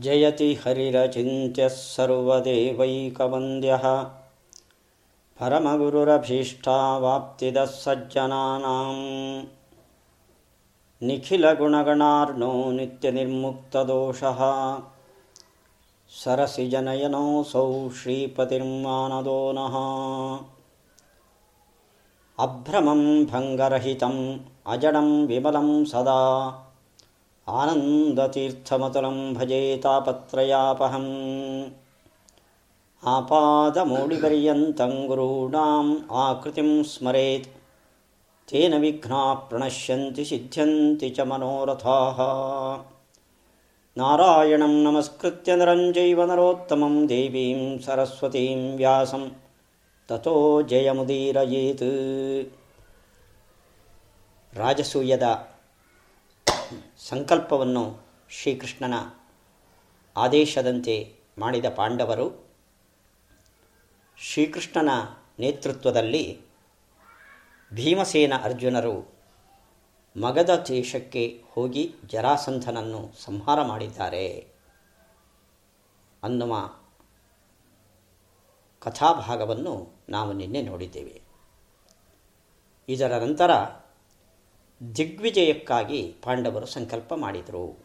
जयति हरिरचिन्त्यः सर्वदेवैकवन्द्यः। परमगुरुरभीष्टावाप्तिदः सज्जनानां निखिलगुणगणार्णो नित्यनिर्मुक्तदोषः। सरसिजनयनोऽसौ श्रीपतिर्मानदो नः। अभ्रमं भङ्गरहितम् अजडं विमलं सदा आनन्दतीर्थमतुलं भजे तापत्रयापहम् आपादमौलिपर्यन्तं गुरूणाम् आकृतिं स्मरेत् तेन विघ्नाः प्रणश्यन्ति सिद्ध्यन्ति च मनोरथाः नारायणं नमस्कृत्य नरं चैव नरोत्तमं देवीं सरस्वतीं व्यासं ತಥೋ ಜಯಮುದೀರಯೇತ್ ರಾಜಸೂಯದ ಸಂಕಲ್ಪವನ್ನು ಶ್ರೀಕೃಷ್ಣನ ಆದೇಶದಂತೆ ಮಾಡಿದ ಪಾಂಡವರು ಶ್ರೀಕೃಷ್ಣನ ನೇತೃತ್ವದಲ್ಲಿ ಭೀಮಸೇನ ಅರ್ಜುನರು ಮಗದ ದೇಶಕ್ಕೆ ಹೋಗಿ ಜರಾಸಂಧನನ್ನು ಸಂಹಾರ ಮಾಡಿದ್ದಾರೆ ಅನ್ನುವ ಕಥಾಭಾಗವನ್ನು ನಾವು ನಿನ್ನೆ ನೋಡಿದ್ದೇವೆ. ಇದರ ನಂತರ ದಿಗ್ವಿಜಯಕ್ಕಾಗಿ ಪಾಂಡವರು ಸಂಕಲ್ಪ ಮಾಡಿದರು.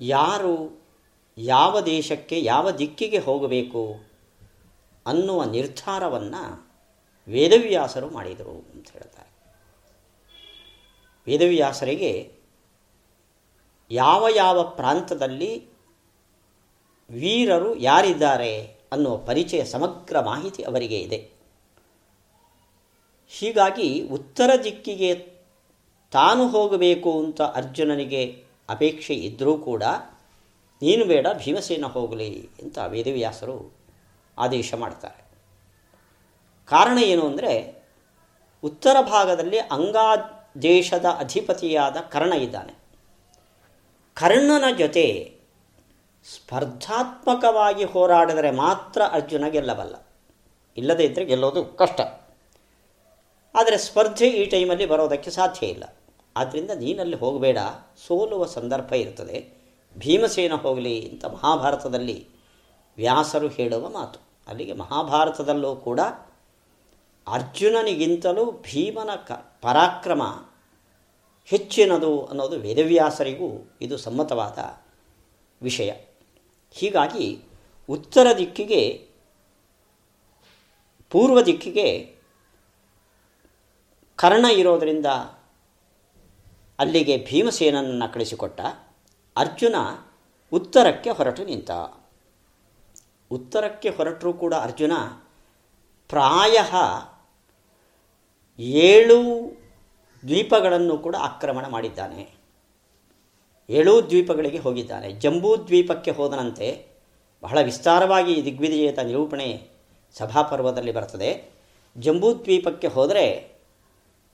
ಯಾರು ಯಾವ ದೇಶಕ್ಕೆ ಯಾವ ದಿಕ್ಕಿಗೆ ಹೋಗಬೇಕು ಅನ್ನುವ ನಿರ್ಧಾರವನ್ನು ವೇದವ್ಯಾಸರು ಮಾಡಿದರು ಅಂತ ಹೇಳ್ತಾರೆ. ವೇದವ್ಯಾಸರಿಗೆ ಯಾವ ಯಾವ ಪ್ರಾಂತದಲ್ಲಿ ವೀರರು ಯಾರಿದ್ದಾರೆ ಅನ್ನುವ ಪರಿಚಯ ಸಮಗ್ರ ಮಾಹಿತಿ ಅವರಿಗೆ ಇದೆ. ಹೀಗಾಗಿ ಉತ್ತರ ದಿಕ್ಕಿಗೆ ತಾನು ಹೋಗಬೇಕು ಅಂತ ಅರ್ಜುನನಿಗೆ ಅಪೇಕ್ಷೆ ಇದ್ದರೂ ಕೂಡ, ನೀನು ಬೇಡ, ಭೀಮಸೇನ ಹೋಗಲಿ ಅಂತ ವೇದವ್ಯಾಸರು ಆದೇಶ ಮಾಡ್ತಾರೆ. ಕಾರಣ ಏನು ಅಂದರೆ, ಉತ್ತರ ಭಾಗದಲ್ಲಿ ಅಂಗಾ ದೇಶದ ಅಧಿಪತಿಯಾದ ಕರ್ಣ ಇದ್ದಾನೆ. ಕರ್ಣನ ಜೊತೆ ಸ್ಪರ್ಧಾತ್ಮಕವಾಗಿ ಹೋರಾಡಿದರೆ ಮಾತ್ರ ಅರ್ಜುನ ಗೆಲ್ಲಬಲ್ಲ. ಇಲ್ಲದೇ ಇದ್ದರೆ ಗೆಲ್ಲೋದು ಕಷ್ಟ. ಆದರೆ ಸ್ಪರ್ಧೆ ಈ ಟೈಮಲ್ಲಿ ಬರೋದಕ್ಕೆ ಸಾಧ್ಯ ಇಲ್ಲ. ಆದ್ದರಿಂದ ನೀನಲ್ಲಿ ಹೋಗಬೇಡ. ಸೋಲುವ ಸಂದರ್ಭ ಇರ್ತದೆ ಭೀಮಸೇನ ಹೋಗಲಿ ಅಂತ ಮಹಾಭಾರತದಲ್ಲಿ ವ್ಯಾಸರು ಹೇಳುವ ಮಾತು. ಅಲ್ಲಿಗೆ ಮಹಾಭಾರತದಲ್ಲೂ ಕೂಡ ಅರ್ಜುನನಿಗಿಂತಲೂ ಭೀಮನ ಕ ಪರಾಕ್ರಮ ಹೆಚ್ಚಿನದು ಅನ್ನೋದು ವೇದವ್ಯಾಸರಿಗೂ ಇದು ಸಮ್ಮತವಾದ ವಿಷಯ. ಹೀಗಾಗಿ ಉತ್ತರ ದಿಕ್ಕಿಗೆ, ಪೂರ್ವ ದಿಕ್ಕಿಗೆ ಕರ್ಣ ಇರೋದರಿಂದ ಅಲ್ಲಿಗೆ ಭೀಮಸೇನನ್ನು ಕಳಿಸಿಕೊಟ್ಟ ಅರ್ಜುನ ಉತ್ತರಕ್ಕೆ ಹೊರಟು ನಿಂತ. ಉತ್ತರಕ್ಕೆ ಹೊರಟರೂ ಕೂಡ ಅರ್ಜುನ ಪ್ರಾಯ ಏಳು ದ್ವೀಪಗಳನ್ನು ಕೂಡ ಆಕ್ರಮಣ ಮಾಡಿದ್ದಾನೆ. ಏಳೂ ದ್ವೀಪಗಳಿಗೆ ಹೋಗಿದ್ದಾನೆ. ಜಂಬೂ ದ್ವೀಪಕ್ಕೆ ಹೋದನಂತೆ ಬಹಳ ವಿಸ್ತಾರವಾಗಿ ದಿಗ್ವಿಜಯದ ನಿರೂಪಣೆ ಸಭಾಪರ್ವದಲ್ಲಿ ಬರ್ತದೆ. ಜಂಬೂ ದ್ವೀಪಕ್ಕೆ ಹೋದರೆ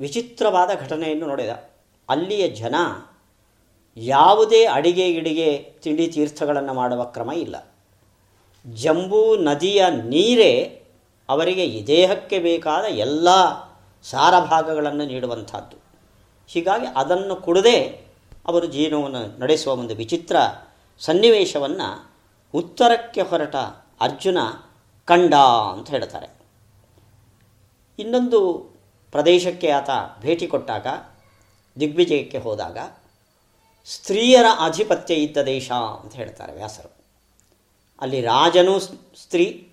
ವಿಚಿತ್ರವಾದ ಘಟನೆಯನ್ನು ನೋಡಿದ. ಅಲ್ಲಿಯ ಜನ ಯಾವುದೇ ಅಡಿಗೆ ಗಿಡಿಗೆ ತಿಂಡಿ ತೀರ್ಥಗಳನ್ನು ಮಾಡುವ ಕ್ರಮ ಇಲ್ಲ. ಜಂಬೂ ನದಿಯ ನೀರೇ ಅವರಿಗೆ ದೇಹಕ್ಕೆ ಬೇಕಾದ ಎಲ್ಲ ಸಾರಭಾಗಗಳನ್ನು ನೀಡುವಂಥದ್ದು. ಹೀಗಾಗಿ ಅದನ್ನು ಕುಡದೆ ಅವರು ಜೀವನವನ್ನು ನಡೆಸುವ ಒಂದು ವಿಚಿತ್ರ ಸನ್ನಿವೇಶವನ್ನು ಉತ್ತರಕ್ಕೆ ಹೊರಟ ಅರ್ಜುನ ಕಂಡ ಅಂತ ಹೇಳ್ತಾರೆ. ಇನ್ನೊಂದು ಪ್ರದೇಶಕ್ಕೆ ಆತ ಭೇಟಿ ಕೊಟ್ಟಾಗ, ದಿಗ್ವಿಜಯಕ್ಕೆ ಹೋದಾಗ, ಸ್ತ್ರೀಯರ ಆಧಿಪತ್ಯ ಇದ್ದ ದೇಶ ಅಂತ ಹೇಳ್ತಾರೆ ವ್ಯಾಸರು. ಅಲ್ಲಿ ರಾಜನೂ ಸ್ತ್ರೀ,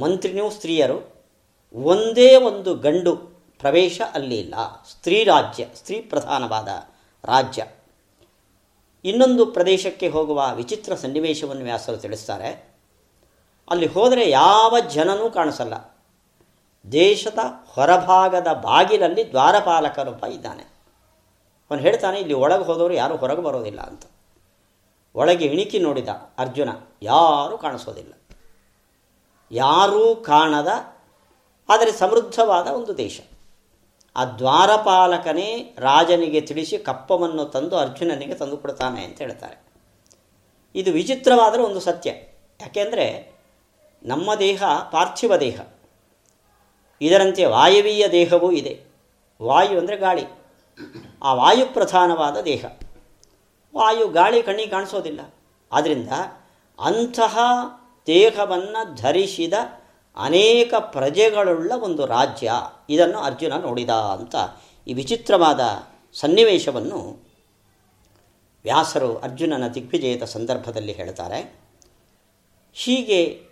ಮಂತ್ರಿನೂ ಸ್ತ್ರೀಯರು, ಒಂದೇ ಒಂದು ಗಂಡು ಪ್ರವೇಶ ಅಲ್ಲಿ ಇಲ್ಲ. ಸ್ತ್ರೀ ರಾಜ್ಯ, ಸ್ತ್ರೀ ಪ್ರಧಾನವಾದ ರಾಜ್ಯ. ಇನ್ನೊಂದು ಪ್ರದೇಶಕ್ಕೆ ಹೋಗುವ ವಿಚಿತ್ರ ಸನ್ನಿವೇಶವನ್ನು ವ್ಯಾಸರು ತಿಳಿಸ್ತಾರೆ. ಅಲ್ಲಿ ಹೋದರೆ ಯಾವ ಜನನೂ ಕಾಣಿಸಲ್ಲ. ದೇಶದ ಹೊರಭಾಗದ ಬಾಗಿಲಲ್ಲಿ ದ್ವಾರಪಾಲಕರೊಬ್ಬ ಇದ್ದಾನೆ. ಅವನು ಹೇಳ್ತಾನೆ, ಇಲ್ಲಿ ಒಳಗೆ ಹೋದವರು ಯಾರೂ ಹೊರಗೆ ಬರೋದಿಲ್ಲ ಅಂತ. ಒಳಗೆ ಇಣಿಕಿ ನೋಡಿದ ಅರ್ಜುನ, ಯಾರೂ ಕಾಣಿಸೋದಿಲ್ಲ. ಯಾರೂ ಕಾಣದ, ಆದರೆ ಸಮೃದ್ಧವಾದ ಒಂದು ದೇಶ. ಆ ದ್ವಾರಪಾಲಕನೇ ರಾಜನಿಗೆ ತಿಳಿಸಿ ಕಪ್ಪವನ್ನು ತಂದು ಅರ್ಜುನನಿಗೆ ತಂದು ಕೊಡ್ತಾನೆ ಅಂತ ಹೇಳ್ತಾರೆ. ಇದು ವಿಚಿತ್ರವಾದರೂ ಒಂದು ಸತ್ಯ. ಯಾಕೆಂದರೆ ನಮ್ಮ ದೇಹ ಪಾರ್ಥಿವ ದೇಹ. ಇದರಂತೆ ವಾಯವೀಯ ದೇಹವೂ ಇದೆ. ವಾಯು ಅಂದರೆ ಗಾಳಿ. ಆ ವಾಯು ಪ್ರಧಾನವಾದ ದೇಹ. ವಾಯು ಗಾಳಿ ಕಣ್ಣಿಗೆ ಕಾಣಿಸೋದಿಲ್ಲ. ಆದ್ದರಿಂದ ಅಂತಹ ದೇಹವನ್ನು ಧರಿಸಿದ ಅನೇಕ ಪ್ರಜೆಗಳುಳ್ಳ ಒಂದು ರಾಜ್ಯ. ಇದನ್ನು ಅರ್ಜುನ ನೋಡಿದ ಅಂತ ಈ ವಿಚಿತ್ರವಾದ ಸನ್ನಿವೇಶವನ್ನು ವ್ಯಾಸರು ಅರ್ಜುನನ ದಿಗ್ವಿಜಯದ ಸಂದರ್ಭದಲ್ಲಿ ಹೇಳ್ತಾರೆ. ಹೀಗೆ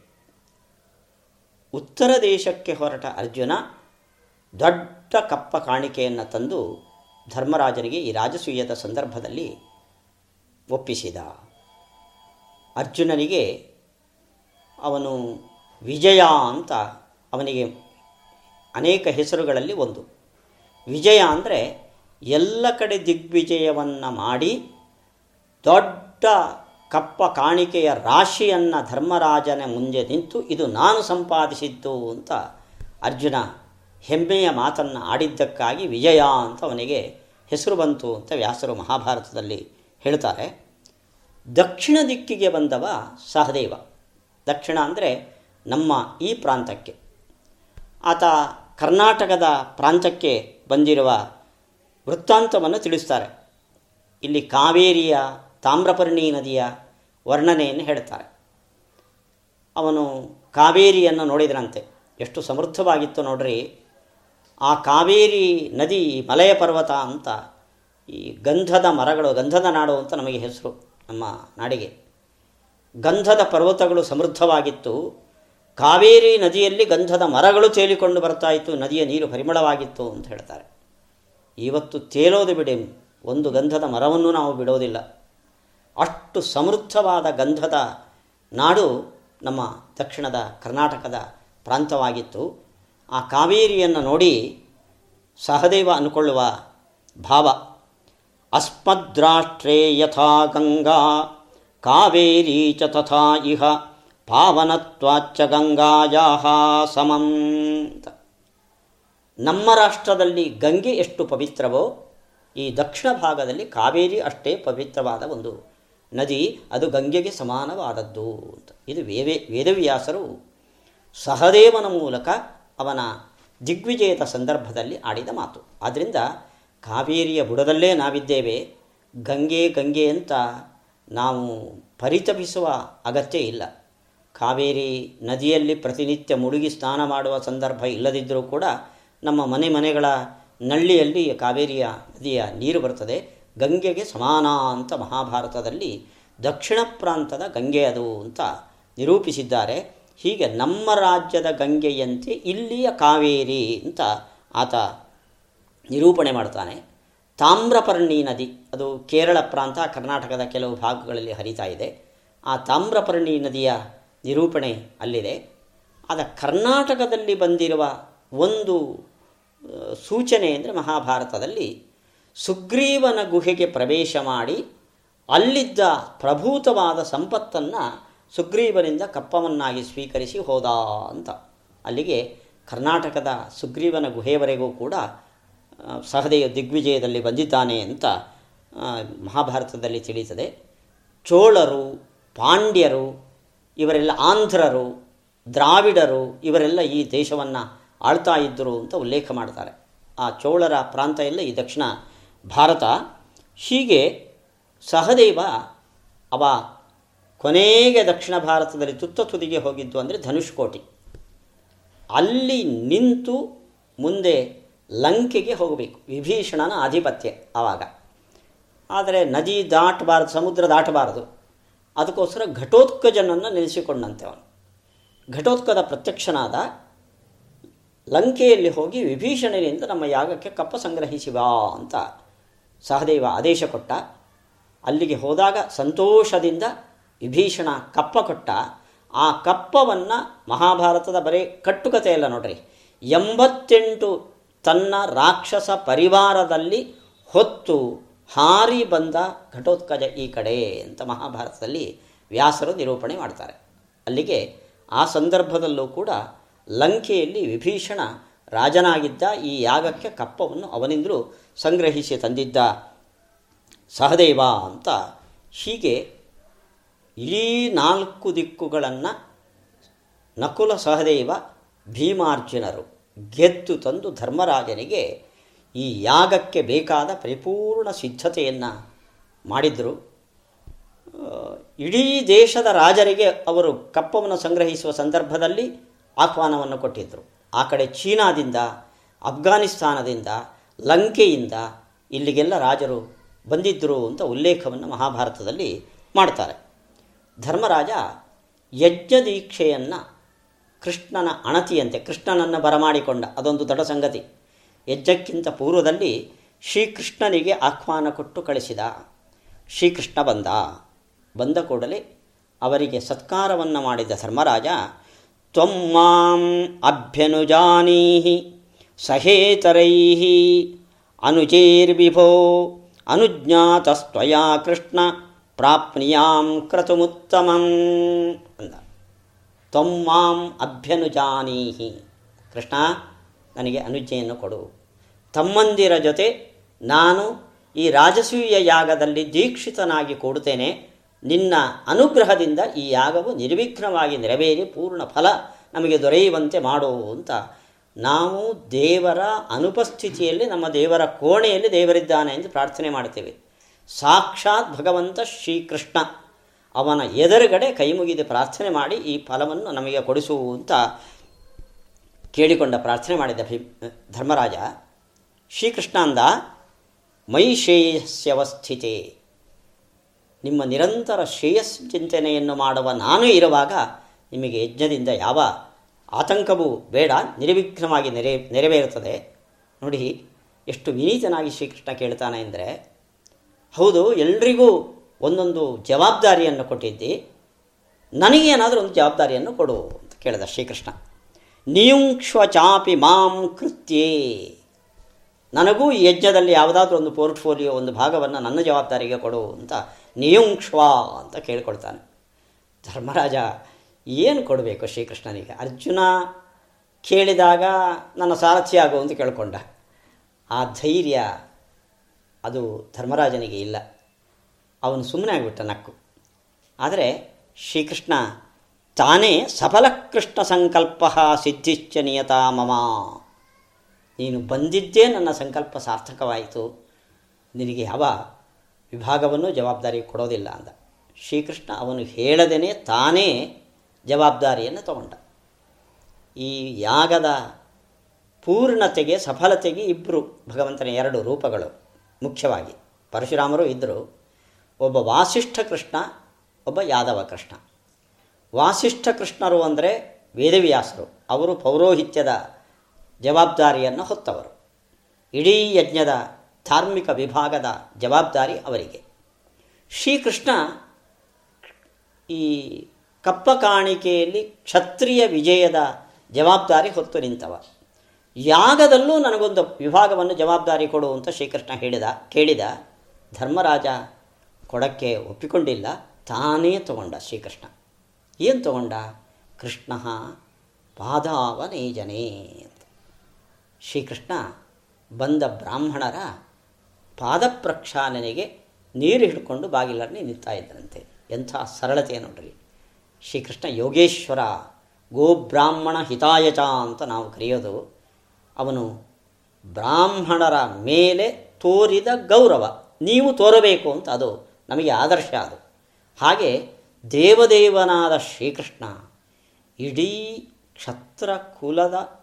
ಉತ್ತರ ದೇಶಕ್ಕೆ ಹೊರಟ ಅರ್ಜುನ ದೊಡ್ಡ ಕಪ್ಪ ಕಾಣಿಕೆಯನ್ನು ತಂದು ಧರ್ಮರಾಜನಿಗೆ ಈ ರಾಜಸೂಯದ ಸಂದರ್ಭದಲ್ಲಿ ಒಪ್ಪಿಸಿದ. ಅರ್ಜುನನಿಗೆ ಅವನು ವಿಜಯ ಅಂತ ಅವನಿಗೆ ಅನೇಕ ಹೆಸರುಗಳಲ್ಲಿ ಒಂದು. ವಿಜಯ ಅಂದರೆ ಎಲ್ಲ ಕಡೆ ದಿಗ್ವಿಜಯವನ್ನು ಮಾಡಿ ದೊಡ್ಡ ಕಪ್ಪ ಕಾಣಿಕೆಯ ರಾಶಿಯನ್ನು ಧರ್ಮರಾಜನ ಮುಂದೆ ನಿಂತು ಇದು ನಾನು ಸಂಪಾದಿಸಿದ್ದು ಅಂತ ಅರ್ಜುನ ಹೆಮ್ಮೆಯ ಮಾತನ್ನು ಆಡಿದ್ದಕ್ಕಾಗಿ ವಿಜಯ ಅಂತ ಅವನಿಗೆ ಹೆಸರು ಬಂತು ಅಂತ ವ್ಯಾಸರು ಮಹಾಭಾರತದಲ್ಲಿ ಹೇಳ್ತಾರೆ. ದಕ್ಷಿಣ ದಿಕ್ಕಿಗೆ ಬಂದವ ಸಹದೇವ. ದಕ್ಷಿಣ ಅಂದರೆ ನಮ್ಮ ಈ ಪ್ರಾಂತಕ್ಕೆ. ಆತ ಕರ್ನಾಟಕದ ಪ್ರಾಂತಕ್ಕೆ ಬಂದಿರುವ ವೃತ್ತಾಂತವನ್ನು ತಿಳಿಸ್ತಾರೆ. ಇಲ್ಲಿ ಕಾವೇರಿಯ ತಾಮ್ರಪರ್ಣಿ ನದಿಯ ವರ್ಣನೆಯನ್ನು ಹೇಳ್ತಾರೆ ಅವನು ಕಾವೇರಿಯನ್ನು ನೋಡಿದನಂತೆ. ಎಷ್ಟು ಸಮೃದ್ಧವಾಗಿತ್ತು ನೋಡ್ರಿ. ಆ ಕಾವೇರಿ ನದಿ ಮಲಯ ಪರ್ವತ ಅಂತ ಈ ಗಂಧದ ಮರಗಳು, ಗಂಧದ ನಾಡು ಅಂತ ನಮಗೆ ಹೆಸರು ನಮ್ಮ ನಾಡಿಗೆ. ಗಂಧದ ಪರ್ವತಗಳು ಸಮೃದ್ಧವಾಗಿತ್ತು. ಕಾವೇರಿ ನದಿಯಲ್ಲಿ ಗಂಧದ ಮರಗಳು ತೇಲಿಕೊಂಡು ಬರ್ತಾ ಇತ್ತು. ನದಿಯ ನೀರು ಪರಿಮಳವಾಗಿತ್ತು ಅಂತ ಹೇಳ್ತಾರೆ. ಇವತ್ತು ತೇಲೋದು ಬಿಡಿ. ಒಂದು ಗಂಧದ ಮರವನ್ನು ನಾವು ಬಿಡೋದಿಲ್ಲ. ಅಷ್ಟು ಸಮೃದ್ಧವಾದ ಗಂಧದ ನಾಡು ನಮ್ಮ ದಕ್ಷಿಣದ ಕರ್ನಾಟಕದ ಪ್ರಾಂತವಾಗಿತ್ತು. ಆ ಕಾವೇರಿಯನ್ನು ನೋಡಿ ಸಹದೇವ ಅನ್ಕೊಳ್ಳುವ ಭಾವ. ಅಸ್ಮದ್ರಾಷ್ಟ್ರೇ ಯಥಾ ಗಂಗಾ, ಕಾವೇರಿ ಚ ತಥಾ ಇಹ, ಪಾವನತ್ವಾಚ್ಚ ಗಂಗಾಯಾ ಸಮಂ. ನಮ್ಮ ರಾಷ್ಟ್ರದಲ್ಲಿ ಗಂಗೆ ಎಷ್ಟು ಪವಿತ್ರವೋ, ಈ ದಕ್ಷಿಣ ಭಾಗದಲ್ಲಿ ಕಾವೇರಿ ಅಷ್ಟೇ ಪವಿತ್ರವಾದ ಒಂದು ನದಿ ಅದು ಗಂಗೆಗೆ ಸಮಾನವಾದದ್ದು ಅಂತ. ಇದು ವೇವೇ ವೇದವ್ಯಾಸರು ಸಹದೇವನ ಮೂಲಕ ಅವನ ದಿಗ್ವಿಜಯದ ಸಂದರ್ಭದಲ್ಲಿ ಆಡಿದ ಮಾತು. ಆದ್ದರಿಂದ ಕಾವೇರಿಯ ಬುಡದಲ್ಲೇ ನಾವಿದ್ದೇವೆ, ಗಂಗೆ ಗಂಗೆ ಅಂತ ನಾವು ಪರಿತಪಿಸುವ ಅಗತ್ಯ ಇಲ್ಲ. ಕಾವೇರಿ ನದಿಯಲ್ಲಿ ಪ್ರತಿನಿತ್ಯ ಮುಳುಗಿ ಸ್ನಾನ ಮಾಡುವ ಸಂದರ್ಭ ಇಲ್ಲದಿದ್ದರೂ ಕೂಡ ನಮ್ಮ ಮನೆ ಮನೆಗಳ ನಳ್ಳಿಯಲ್ಲಿ ಕಾವೇರಿಯ ನದಿಯ ನೀರು ಬರ್ತದೆ ಗಂಗೆಗೆ ಸಮಾನ ಅಂತ ಮಹಾಭಾರತದಲ್ಲಿ ದಕ್ಷಿಣ ಪ್ರಾಂತದ ಗಂಗೆ ಅದು ಅಂತ ನಿರೂಪಿಸಿದ್ದಾರೆ. ಹೀಗೆ ನಮ್ಮ ರಾಜ್ಯದ ಗಂಗೆಯಂತೆ ಇಲ್ಲಿಯ ಕಾವೇರಿ ಅಂತ ಆತ ನಿರೂಪಣೆ ಮಾಡ್ತಾನೆ. ತಾಮ್ರಪರ್ಣಿ ನದಿ, ಅದು ಕೇರಳ ಪ್ರಾಂತ, ಕರ್ನಾಟಕದ ಕೆಲವು ಭಾಗಗಳಲ್ಲಿ ಹರಿತಾ ಇದೆ. ಆ ತಾಮ್ರಪರ್ಣಿ ನದಿಯ ನಿರೂಪಣೆ ಅಲ್ಲಿದೆ. ಆದ ಕರ್ನಾಟಕದಲ್ಲಿ ಬಂದಿರುವ ಒಂದು ಸೂಚನೆ ಅಂದರೆ ಮಹಾಭಾರತದಲ್ಲಿ ಸುಗ್ರೀವನ ಗುಹೆಗೆ ಪ್ರವೇಶ ಮಾಡಿ ಅಲ್ಲಿದ್ದ ಪ್ರಭೂತವಾದ ಸಂಪತ್ತನ್ನು ಸುಗ್ರೀವನಿಂದ ಕಪ್ಪವನ್ನಾಗಿ ಸ್ವೀಕರಿಸಿ ಹೋದ ಅಂತ. ಅಲ್ಲಿಗೆ ಕರ್ನಾಟಕದ ಸುಗ್ರೀವನ ಗುಹೆಯವರೆಗೂ ಕೂಡ ಸಹದೆಯ ದಿಗ್ವಿಜಯದಲ್ಲಿ ಬಂದಿದ್ದಾನೆ ಅಂತ ಮಹಾಭಾರತದಲ್ಲಿ ತಿಳಿಯುತ್ತದೆ. ಚೋಳರು, ಪಾಂಡ್ಯರು, ಇವರೆಲ್ಲ ಆಂಧ್ರರು, ದ್ರಾವಿಡರು, ಇವರೆಲ್ಲ ಈ ದೇಶವನ್ನು ಆಳ್ತಾ ಇದ್ದರು ಅಂತ ಉಲ್ಲೇಖ ಮಾಡ್ತಾರೆ. ಆ ಚೋಳರ ಪ್ರಾಂತ ಎಲ್ಲ ಈ ದಕ್ಷಿಣ ಭಾರತ ಹೀಗೆ ಸಹದೇವ ಅವ ಕೊನೆಗೆ ದಕ್ಷಿಣ ಭಾರತದಲ್ಲಿ ತುತ್ತ ತುದಿಗೆ ಹೋಗಿದ್ದು ಅಂದರೆ ಧನುಷ್ಕೋಟಿ ಅಲ್ಲಿ ನಿಂತು ಮುಂದೆ ಲಂಕೆಗೆ ಹೋಗಬೇಕು. ವಿಭೀಷಣನ ಆಧಿಪತ್ಯ ಆವಾಗ. ಆದರೆ ನದಿ ದಾಟಬಾರದು, ಸಮುದ್ರ ದಾಟಬಾರದು. ಅದಕ್ಕೋಸ್ಕರ ಘಟೋತ್ಕಜನನ್ನು ನೆಲೆಸಿಕೊಂಡಂತೆ ಅವನು. ಘಟೋತ್ಕದ ಪ್ರತ್ಯಕ್ಷನಾದ ಲಂಕೆಯಲ್ಲಿ ಹೋಗಿ ವಿಭೀಷಣನಿಂದ ನಮ್ಮ ಯಾಗಕ್ಕೆ ಕಪ್ಪ ಸಂಗ್ರಹಿಸಿವಾ ಅಂತ ಸಹದೇವ ಆದೇಶ ಕೊಟ್ಟ. ಅಲ್ಲಿಗೆ ಹೋದಾಗ ಸಂತೋಷದಿಂದ ವಿಭೀಷಣ ಕಪ್ಪ ಕೊಟ್ಟ. ಆ ಕಪ್ಪವನ್ನು ಮಹಾಭಾರತದ ಬರೀ ಕಟ್ಟುಕತೆಯಲ್ಲ ನೋಡ್ರಿ. ಎಂಬತ್ತೆಂಟು ತನ್ನ ರಾಕ್ಷಸ ಪರಿವಾರದಲ್ಲಿ ಹೊತ್ತು ಹಾರಿ ಬಂದ ಘಟೋತ್ಕಜ ಈ ಕಡೆ ಅಂತ ಮಹಾಭಾರತದಲ್ಲಿ ವ್ಯಾಸರು ನಿರೂಪಣೆ ಮಾಡ್ತಾರೆ. ಅಲ್ಲಿಗೆ ಆ ಸಂದರ್ಭದಲ್ಲೂ ಕೂಡ ಲಂಕೆಯಲ್ಲಿ ವಿಭೀಷಣ ರಾಜನಾಗಿದ್ದ ಈ ಯಾಗಕ್ಕೆ ಕಪ್ಪವನ್ನು ಅವನಿಂದಲೂ ಸಂಗ್ರಹಿಸಿ ತಂದಿದ್ದ ಸಹದೇವ ಅಂತ ಹೀಗೆ ಇಡೀ ನಾಲ್ಕು ದಿಕ್ಕುಗಳನ್ನು ನಕುಲ ಸಹದೇವ ಭೀಮಾರ್ಜುನರು ಗೆದ್ದು ತಂದು ಧರ್ಮರಾಜನಿಗೆ ಈ ಯಾಗಕ್ಕೆ ಬೇಕಾದ ಪರಿಪೂರ್ಣ ಸಿದ್ಧತೆಯನ್ನು ಮಾಡಿದರು. ಇಡೀ ದೇಶದ ರಾಜರಿಗೆ ಅವರು ಕಪ್ಪವನ್ನು ಸಂಗ್ರಹಿಸುವ ಸಂದರ್ಭದಲ್ಲಿ ಆಹ್ವಾನವನ್ನು ಕೊಟ್ಟಿದ್ದರು ಆ ಕಡೆ ಚೀನಾದಿಂದ ಅಫ್ಘಾನಿಸ್ತಾನದಿಂದ ಲಂಕೆಯಿಂದ ಇಲ್ಲಿಗೆಲ್ಲ ರಾಜರು ಬಂದಿದ್ದರು ಅಂತ ಉಲ್ಲೇಖವನ್ನು ಮಹಾಭಾರತದಲ್ಲಿ ಮಾಡ್ತಾರೆ. ಧರ್ಮರಾಜ ಯಜ್ಞ ದೀಕ್ಷೆಯನ್ನು ಕೃಷ್ಣನ ಅಣತಿಯಂತೆ, ಕೃಷ್ಣನನ್ನು ಬರಮಾಡಿಕೊಂಡ ಅದೊಂದು ದೊಡ್ಡ ಸಂಗತಿ. ಯಜ್ಞಕ್ಕಿಂತ ಪೂರ್ವದಲ್ಲಿ ಶ್ರೀಕೃಷ್ಣನಿಗೆ ಆಹ್ವಾನ ಕೊಟ್ಟು ಕಳಿಸಿದ, ಶ್ರೀಕೃಷ್ಣ ಬಂದ. ಬಂದ ಕೂಡಲೇ ಅವರಿಗೆ ಸತ್ಕಾರವನ್ನು ಮಾಡಿದ ಧರ್ಮರಾಜ ತ್ವಮ್ಮಾಂ ಅಭ್ಯನುಜಾನೀಹಿ ಸಹೇತರೈ ಅನುಚೇರ್ವಿಭೋ ಅನುಜ್ಞಾತಸ್ತ್ವಯಾ ಕೃಷ್ಣ ಪ್ರಾಪ್ನಿಯಾಂ ಕ್ರತುಮುತ್ತಮಂ ಅಂದ. ತ್ವಂ ಮಾಂ ಅಭ್ಯನುಜಾನೀಹಿ. ಕೃಷ್ಣ, ನನಗೆ ಅನುಜ್ಞೆಯನ್ನು ಕೊಡು. ತಮ್ಮಂದಿರ ಜೊತೆ ನಾನು ಈ ರಾಜಸೂಯ ಯಾಗದಲ್ಲಿ ದೀಕ್ಷಿತನಾಗಿ ಕೊಡುತ್ತೇನೆ. ನಿನ್ನ ಅನುಗ್ರಹದಿಂದ ಈ ಯಾಗವು ನಿರ್ವಿಘ್ನವಾಗಿ ನೆರವೇರಿ ಪೂರ್ಣ ಫಲ ನಮಗೆ ದೊರೆಯುವಂತೆ ಮಾಡು ಅಂತ ನಾವು ದೇವರ ಅನುಪಸ್ಥಿತಿಯಲ್ಲಿ, ನಮ್ಮ ದೇವರ ಕೋಣೆಯಲ್ಲಿ ದೇವರಿದ್ದಾನೆ ಎಂದು ಪ್ರಾರ್ಥನೆ ಮಾಡ್ತೇವೆ. ಸಾಕ್ಷಾತ್ ಭಗವಂತ ಶ್ರೀಕೃಷ್ಣ. ಅವನ ಎದುರುಗಡೆ ಕೈ ಮುಗಿದು ಪ್ರಾರ್ಥನೆ ಮಾಡಿ ಈ ಫಲವನ್ನು ನಮಗೆ ಕೊಡಿಸು ಅಂತ ಕೇಳಿಕೊಂಡ ಪ್ರಾರ್ಥನೆ ಮಾಡಿದ ಭೀ, ಧರ್ಮರಾಜ, ಶ್ರೀಕೃಷ್ಣ ಅಂದ ಮೈ ನಿಮ್ಮ ನಿರಂತರ ಶ್ರೇಯಸ್ ಚಿಂತನೆಯನ್ನು ಮಾಡುವ ನಾನು ಇರುವಾಗ ನಿಮಗೆ ಯಜ್ಞದಿಂದ ಯಾವ ಆತಂಕವೂ ಬೇಡ, ನಿರ್ವಿಘ್ನವಾಗಿ ನೆರೆ, ನೆರವೇರುತ್ತದೆ. ನೋಡಿ, ಎಷ್ಟು ವಿನೀತನಾಗಿ ಶ್ರೀಕೃಷ್ಣ ಕೇಳ್ತಾನೆ ಅಂದರೆ, ಹೌದು, ಎಲ್ರಿಗೂ ಒಂದೊಂದು ಜವಾಬ್ದಾರಿಯನ್ನು ಕೊಟ್ಟಿದ್ದಿ ನನಗೇನಾದರೂ ಒಂದು ಜವಾಬ್ದಾರಿಯನ್ನು ಕೊಡು ಅಂತ ಕೇಳಿದ ಶ್ರೀಕೃಷ್ಣ. ನಿಯುಂಕ್ಷ್ವ ಚಾಪಿ ಮಾಂ ಕೃತ್ಯೇ. ನನಗೂ ಈ ಯಜ್ಞದಲ್ಲಿ ಯಾವುದಾದ್ರೂ ಒಂದು ಪೋರ್ಟ್ಫೋಲಿಯೋ, ಒಂದು ಭಾಗವನ್ನು ನನ್ನ ಜವಾಬ್ದಾರಿಗೆ ಕೊಡು ಅಂತ ನಿಯುಂಕ್ಷ್ವ ಅಂತ ಕೇಳಿಕೊಳ್ತಾನೆ. ಧರ್ಮರಾಜ ಏನು ಕೊಡಬೇಕು ಶ್ರೀಕೃಷ್ಣನಿಗೆ? ಅರ್ಜುನ ಕೇಳಿದಾಗ ನನ್ನ ಸಾರಥಿ ಆಗು ಅಂತ ಕೇಳಿಕೊಂಡ. ಆ ಧೈರ್ಯ ಅದು ಧರ್ಮರಾಜನಿಗೆ ಇಲ್ಲ. ಅವನು ಸುಮ್ಮನೆ ಆಗಿಬಿಟ್ಟ ನಕ್ಕು. ಆದರೆ ಶ್ರೀಕೃಷ್ಣ, ತಾನೇ ಸಫಲ ಕೃಷ್ಣ ಸಂಕಲ್ಪ ಸಿದ್ಧಿಶ್ಚ ನಿಯತಾ ಮಮ. ನೀನು ಬಂದಿದ್ದೇ ನನ್ನ ಸಂಕಲ್ಪ ಸಾರ್ಥಕವಾಯಿತು. ನಿನಗೆ ಯಾವ ವಿಭಾಗವನ್ನು ಜವಾಬ್ದಾರಿ ಕೊಡೋದಿಲ್ಲ ಅಂದ. ಶ್ರೀಕೃಷ್ಣ ಅವನು ಹೇಳದೇನೆ ತಾನೇ ಜವಾಬ್ದಾರಿಯನ್ನು ತಗೊಂಡ. ಈ ಯಾಗದ ಪೂರ್ಣತೆಗೆ, ಸಫಲತೆಗೆ ಇಬ್ಬರು ಭಗವಂತನ ಎರಡು ರೂಪಗಳು ಮುಖ್ಯವಾಗಿ. ಪರಶುರಾಮರು ಇದ್ದರು ಒಬ್ಬ ವಾಸಿಷ್ಠ ಕೃಷ್ಣ, ಒಬ್ಬ ಯಾದವ ಕೃಷ್ಣ. ವಾಸಿಷ್ಠ ಕೃಷ್ಣರು ಅಂದರೆ ವೇದವ್ಯಾಸರು. ಅವರು ಪೌರೋಹಿತ್ಯದ ಜವಾಬ್ದಾರಿಯನ್ನು ಹೊತ್ತವರು. ಇಡೀ ಯಜ್ಞದ ಧಾರ್ಮಿಕ ವಿಭಾಗದ ಜವಾಬ್ದಾರಿ ಅವರಿಗೆ. ಶ್ರೀಕೃಷ್ಣ ಈ ಕಪ್ಪ ಕಾಣಿಕೆಯಲ್ಲಿ ಕ್ಷತ್ರಿಯ ವಿಜಯದ ಜವಾಬ್ದಾರಿ ಹೊತ್ತು ನಿಂತವ. ಯಾಗದಲ್ಲೂ ನನಗೊಂದು ವಿಭಾಗವನ್ನು ಜವಾಬ್ದಾರಿ ಕೊಡು ಅಂತ ಶ್ರೀಕೃಷ್ಣ ಹೇಳಿದ, ಕೇಳಿದ. ಧರ್ಮರಾಜ ಕೊಡಕ್ಕೆ ಒಪ್ಪಿಕೊಂಡಿಲ್ಲ, ತಾನೇ ತಗೊಂಡ ಶ್ರೀಕೃಷ್ಣ. ಏನು ತಗೊಂಡ? ಕೃಷ್ಣ ಪಾದಾವನೇಜನೇ ಅಂತ. ಶ್ರೀಕೃಷ್ಣ ಬಂದ ಬ್ರಾಹ್ಮಣರ ಪಾದ ಪ್ರಕ್ಷಾಲನೆಗೆ ನೀರು ಹಿಡ್ಕೊಂಡು ಬಾಗಿಲಲ್ಲಿ ನಿಂತಾ ಇದ್ದರಂತೆ. ಎಂಥ ಸರಳತೆ ನೋಡ್ರಿ. ಶ್ರೀಕೃಷ್ಣ ಯೋಗೇಶ್ವರ ಗೋಬ್ರಾಹ್ಮಣ ಹಿತಾಯಚ ಅಂತ ನಾವು ಕರೆಯೋದು. ಅವನು ಬ್ರಾಹ್ಮಣರ ಮೇಲೆ ತೋರಿದ ಗೌರವ. ನೀವು ತೋರಬೇಕು ಅಂತ ಅದು ನಮಗೆ ಆದರ್ಶ ಅದು. ಹಾಗೆ ದೇವದೇವನಾದ ಶ್ರೀಕೃಷ್ಣ ಇಡೀ ಕ್ಷತ್ರ ಕುಲದ